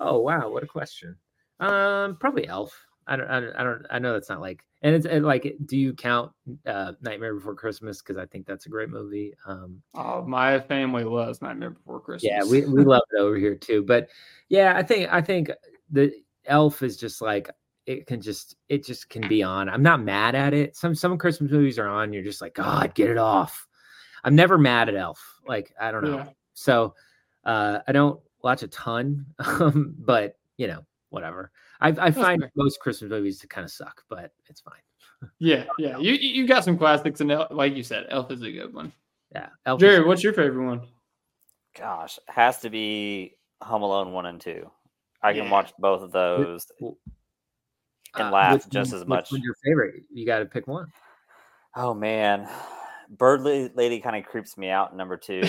Oh wow, what a question. Um, probably Elf. I don't, I don't, I don't, I know that's not like, and it's and like, do you count uh Nightmare Before Christmas? Because I think that's a great movie. Um, Oh, my family loves Nightmare Before Christmas. yeah, we we love it over here too. But yeah, I think I think the Elf is just like it can just it just can be on. I'm not mad at it. Some some Christmas movies are on. You're just like, God, get it off. I'm never mad at Elf. Like I don't know. Yeah. So uh, I don't watch a ton, (laughs) um, but you know, whatever. I, I find fair. most Christmas movies to kind of suck, but it's fine. (laughs) yeah, yeah. You you you got some classics, and El- like you said, Elf is a good one. Yeah, Elf Jerry, what's your favorite one? Gosh, has to be Home Alone one and two. I can Yeah. watch both of those. and uh, laugh which just one- as much. one's your favorite? You got to pick one. Oh man, Bird Lady kind of creeps me out. Number two,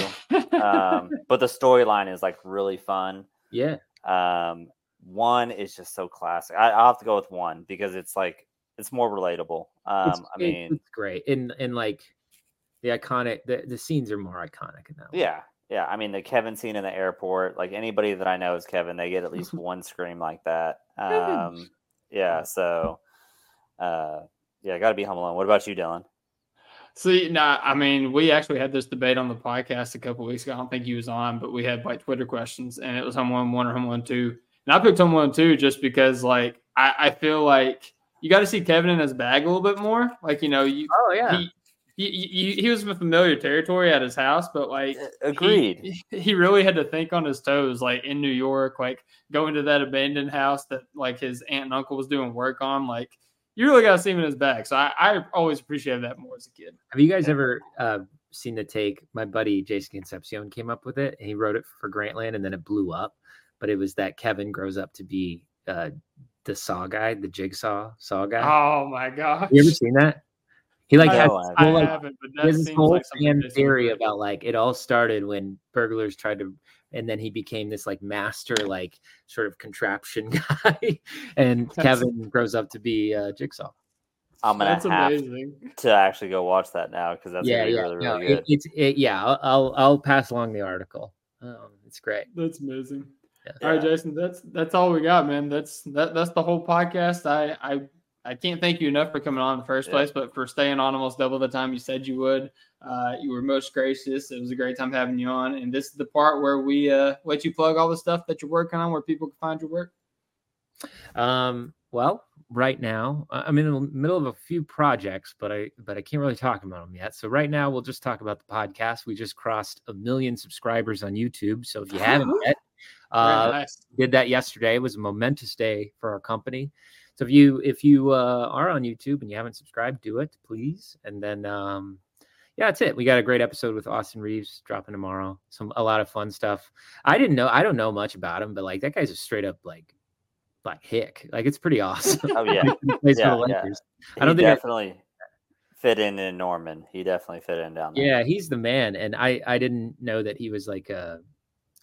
um, (laughs) but the storyline is like really fun. Yeah. Um, one is just so classic. I, I'll have to go with one because it's like it's more relatable. It's, Um, I mean, it's great. And and like the iconic the, the scenes are more iconic in that one. yeah, yeah. I mean, the Kevin scene in the airport. Like anybody that I know is Kevin, they get at least (laughs) one scream like that. Um, yeah. So, uh, yeah, got to be Home Alone. What about you, Dylan? See, nah, I mean, we actually had this debate on the podcast a couple weeks ago. I don't think he was on, but we had like Twitter questions, and it was Home Alone one or Home Alone two. And I picked Home Alone two just because, like, I, I feel like you got to see Kevin in his bag a little bit more. Like, you know, you Oh yeah. he, he, he he was in familiar territory at his house, but like Uh, Agreed. he, he really had to think on his toes, like in New York, like going to that abandoned house that like his aunt and uncle was doing work on. Like you really got to see him in his bag. So I, I always appreciated that more as a kid. Have you guys ever uh, seen the take? My buddy Jason Concepcion came up with it. And he wrote it for Grantland, and then it blew up. But it was that Kevin grows up to be uh, the saw guy, the jigsaw saw guy. Oh my gosh! you ever seen that? He like I has know, this I I whole, like, haven't, he has this whole like fan theory about like it all started when burglars tried to and then he became this like master like sort of contraption (laughs) guy and That's- kevin grows up to be uh, jigsaw I'm gonna That's have amazing. to actually go watch that now because that's yeah gonna be yeah really, no, really it- good. it's it, yeah I'll, I'll i'll pass along the article um, it's great That's amazing. Yeah. All right, Jason. That's that's all we got, man. That's that that's the whole podcast. I I I can't thank you enough for coming on in the first Yeah. place, but for staying on almost double the time you said you would. Uh, you were most gracious. It was a great time having you on. And this is the part where we uh, let you plug all the stuff that you're working on, where people can find your work. Um, well, right now I'm in the middle of a few projects, but I but I can't really talk about them yet. So right now we'll just talk about the podcast. We just crossed a million subscribers on YouTube. So if you haven't yet, uh, nice. did that yesterday. It was a momentous day for our company. So if you if you uh, are on YouTube and you haven't subscribed, do it, please. And then um, yeah, that's it. We got a great episode with Austin Reaves dropping tomorrow. Some a lot of fun stuff. I didn't know. I don't know much about him, but like that guy's a straight up like like hick. Like it's pretty awesome. (laughs) Oh yeah, (laughs) He Yeah, yeah. I don't think I- definitely fit in in Norman. He definitely fit in down there. Yeah, he's the man. And I I didn't know that he was like a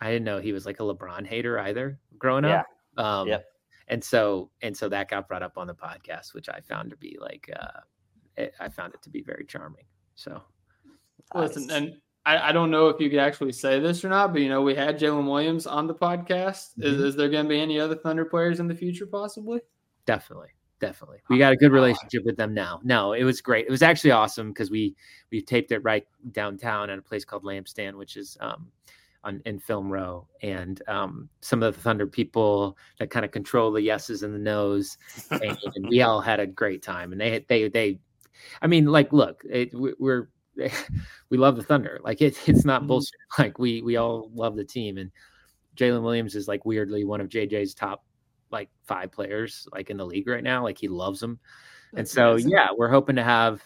I didn't know he was like a LeBron hater either growing up. Um Yep. And so and so that got brought up on the podcast, which I found to be like uh it, I found it to be very charming. So Listen, Nice. and I, I don't know if you could actually say this or not, but you know, we had Jalen Williams on the podcast. Is, Mhm. is there going to be any other Thunder players in the future, possibly? definitely definitely we got a good relationship with them now no it was great it was actually awesome because we we taped it right downtown at a place called lampstand which is um on in film row and um some of the thunder people that kind of control the yeses and the nos and, and (laughs) we all had a great time and they they they i mean like look it, we- we're (laughs) we love the thunder like it, it's not Mhm. bullshit (laughs) like we we all love the team and jalen williams is like weirdly one of jj's top like five players like in the league right now. Like he loves them. And That's so amazing. yeah, we're hoping to have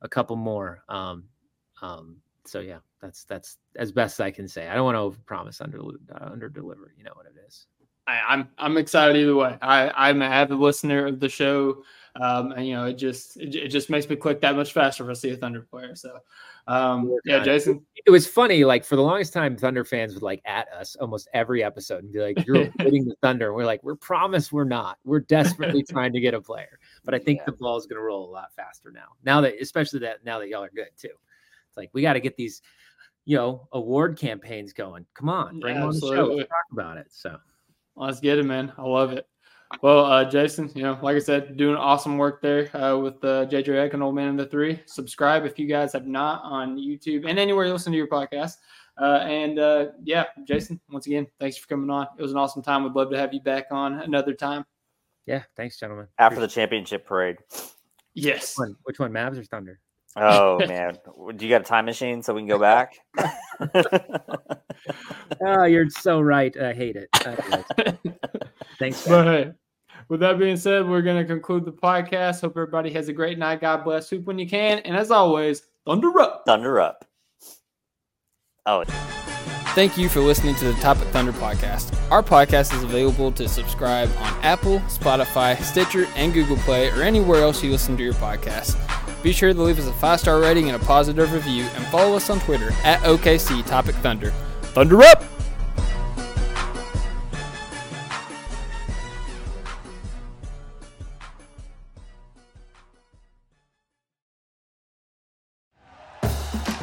a couple more. Um um so yeah, that's that's as best I can say. I don't want to overpromise under uh, under deliver, you know what it is. I, I'm I'm excited either way. I, I'm an avid listener of the show. Um, and you know, it just it, it just makes me click that much faster if I see a Thunder player. So um, yeah. Jason. It was funny, like for the longest time, Thunder fans would like at us almost every episode and be like, You're (laughs) avoiding the Thunder. And we're like, We're promise we're not. We're desperately (laughs) trying to get a player. But I think Yeah. the ball is gonna roll a lot faster now. Now that especially that now that y'all are good too. It's like we got to get these, you know, award campaigns going. Come on, bring them on the show. Let's talk about it. So Let's get it, man. I love it. Well, uh, Jason, you know, like I said, doing awesome work there uh, with uh, JJ Redick and Old Man of the Three. Subscribe if you guys have not on YouTube and anywhere you listen to your podcast. Uh, and uh, yeah, Jason, once again, thanks for coming on. It was an awesome time. We'd love to have you back on another time. yeah, thanks, gentlemen. After the championship parade. Yes. Which one, which one Mavs or Thunder? Oh (laughs) man, do you got a time machine so we can go back? Oh, (laughs) you're so right. I hate it. Anyways, thanks. But hey, with that being said, we're going to conclude the podcast. Hope everybody has a great night. God bless. Hoop when you can. And as always, thunder up. Thunder up. Oh, Thank you for listening to the Topic Thunder podcast. Our podcast is available to subscribe on Apple, Spotify, Stitcher, and Google Play, or anywhere else you listen to your podcast. Be sure to leave us a five star rating and a positive review, and follow us on Twitter at OKC Topic Thunder. Thunder up!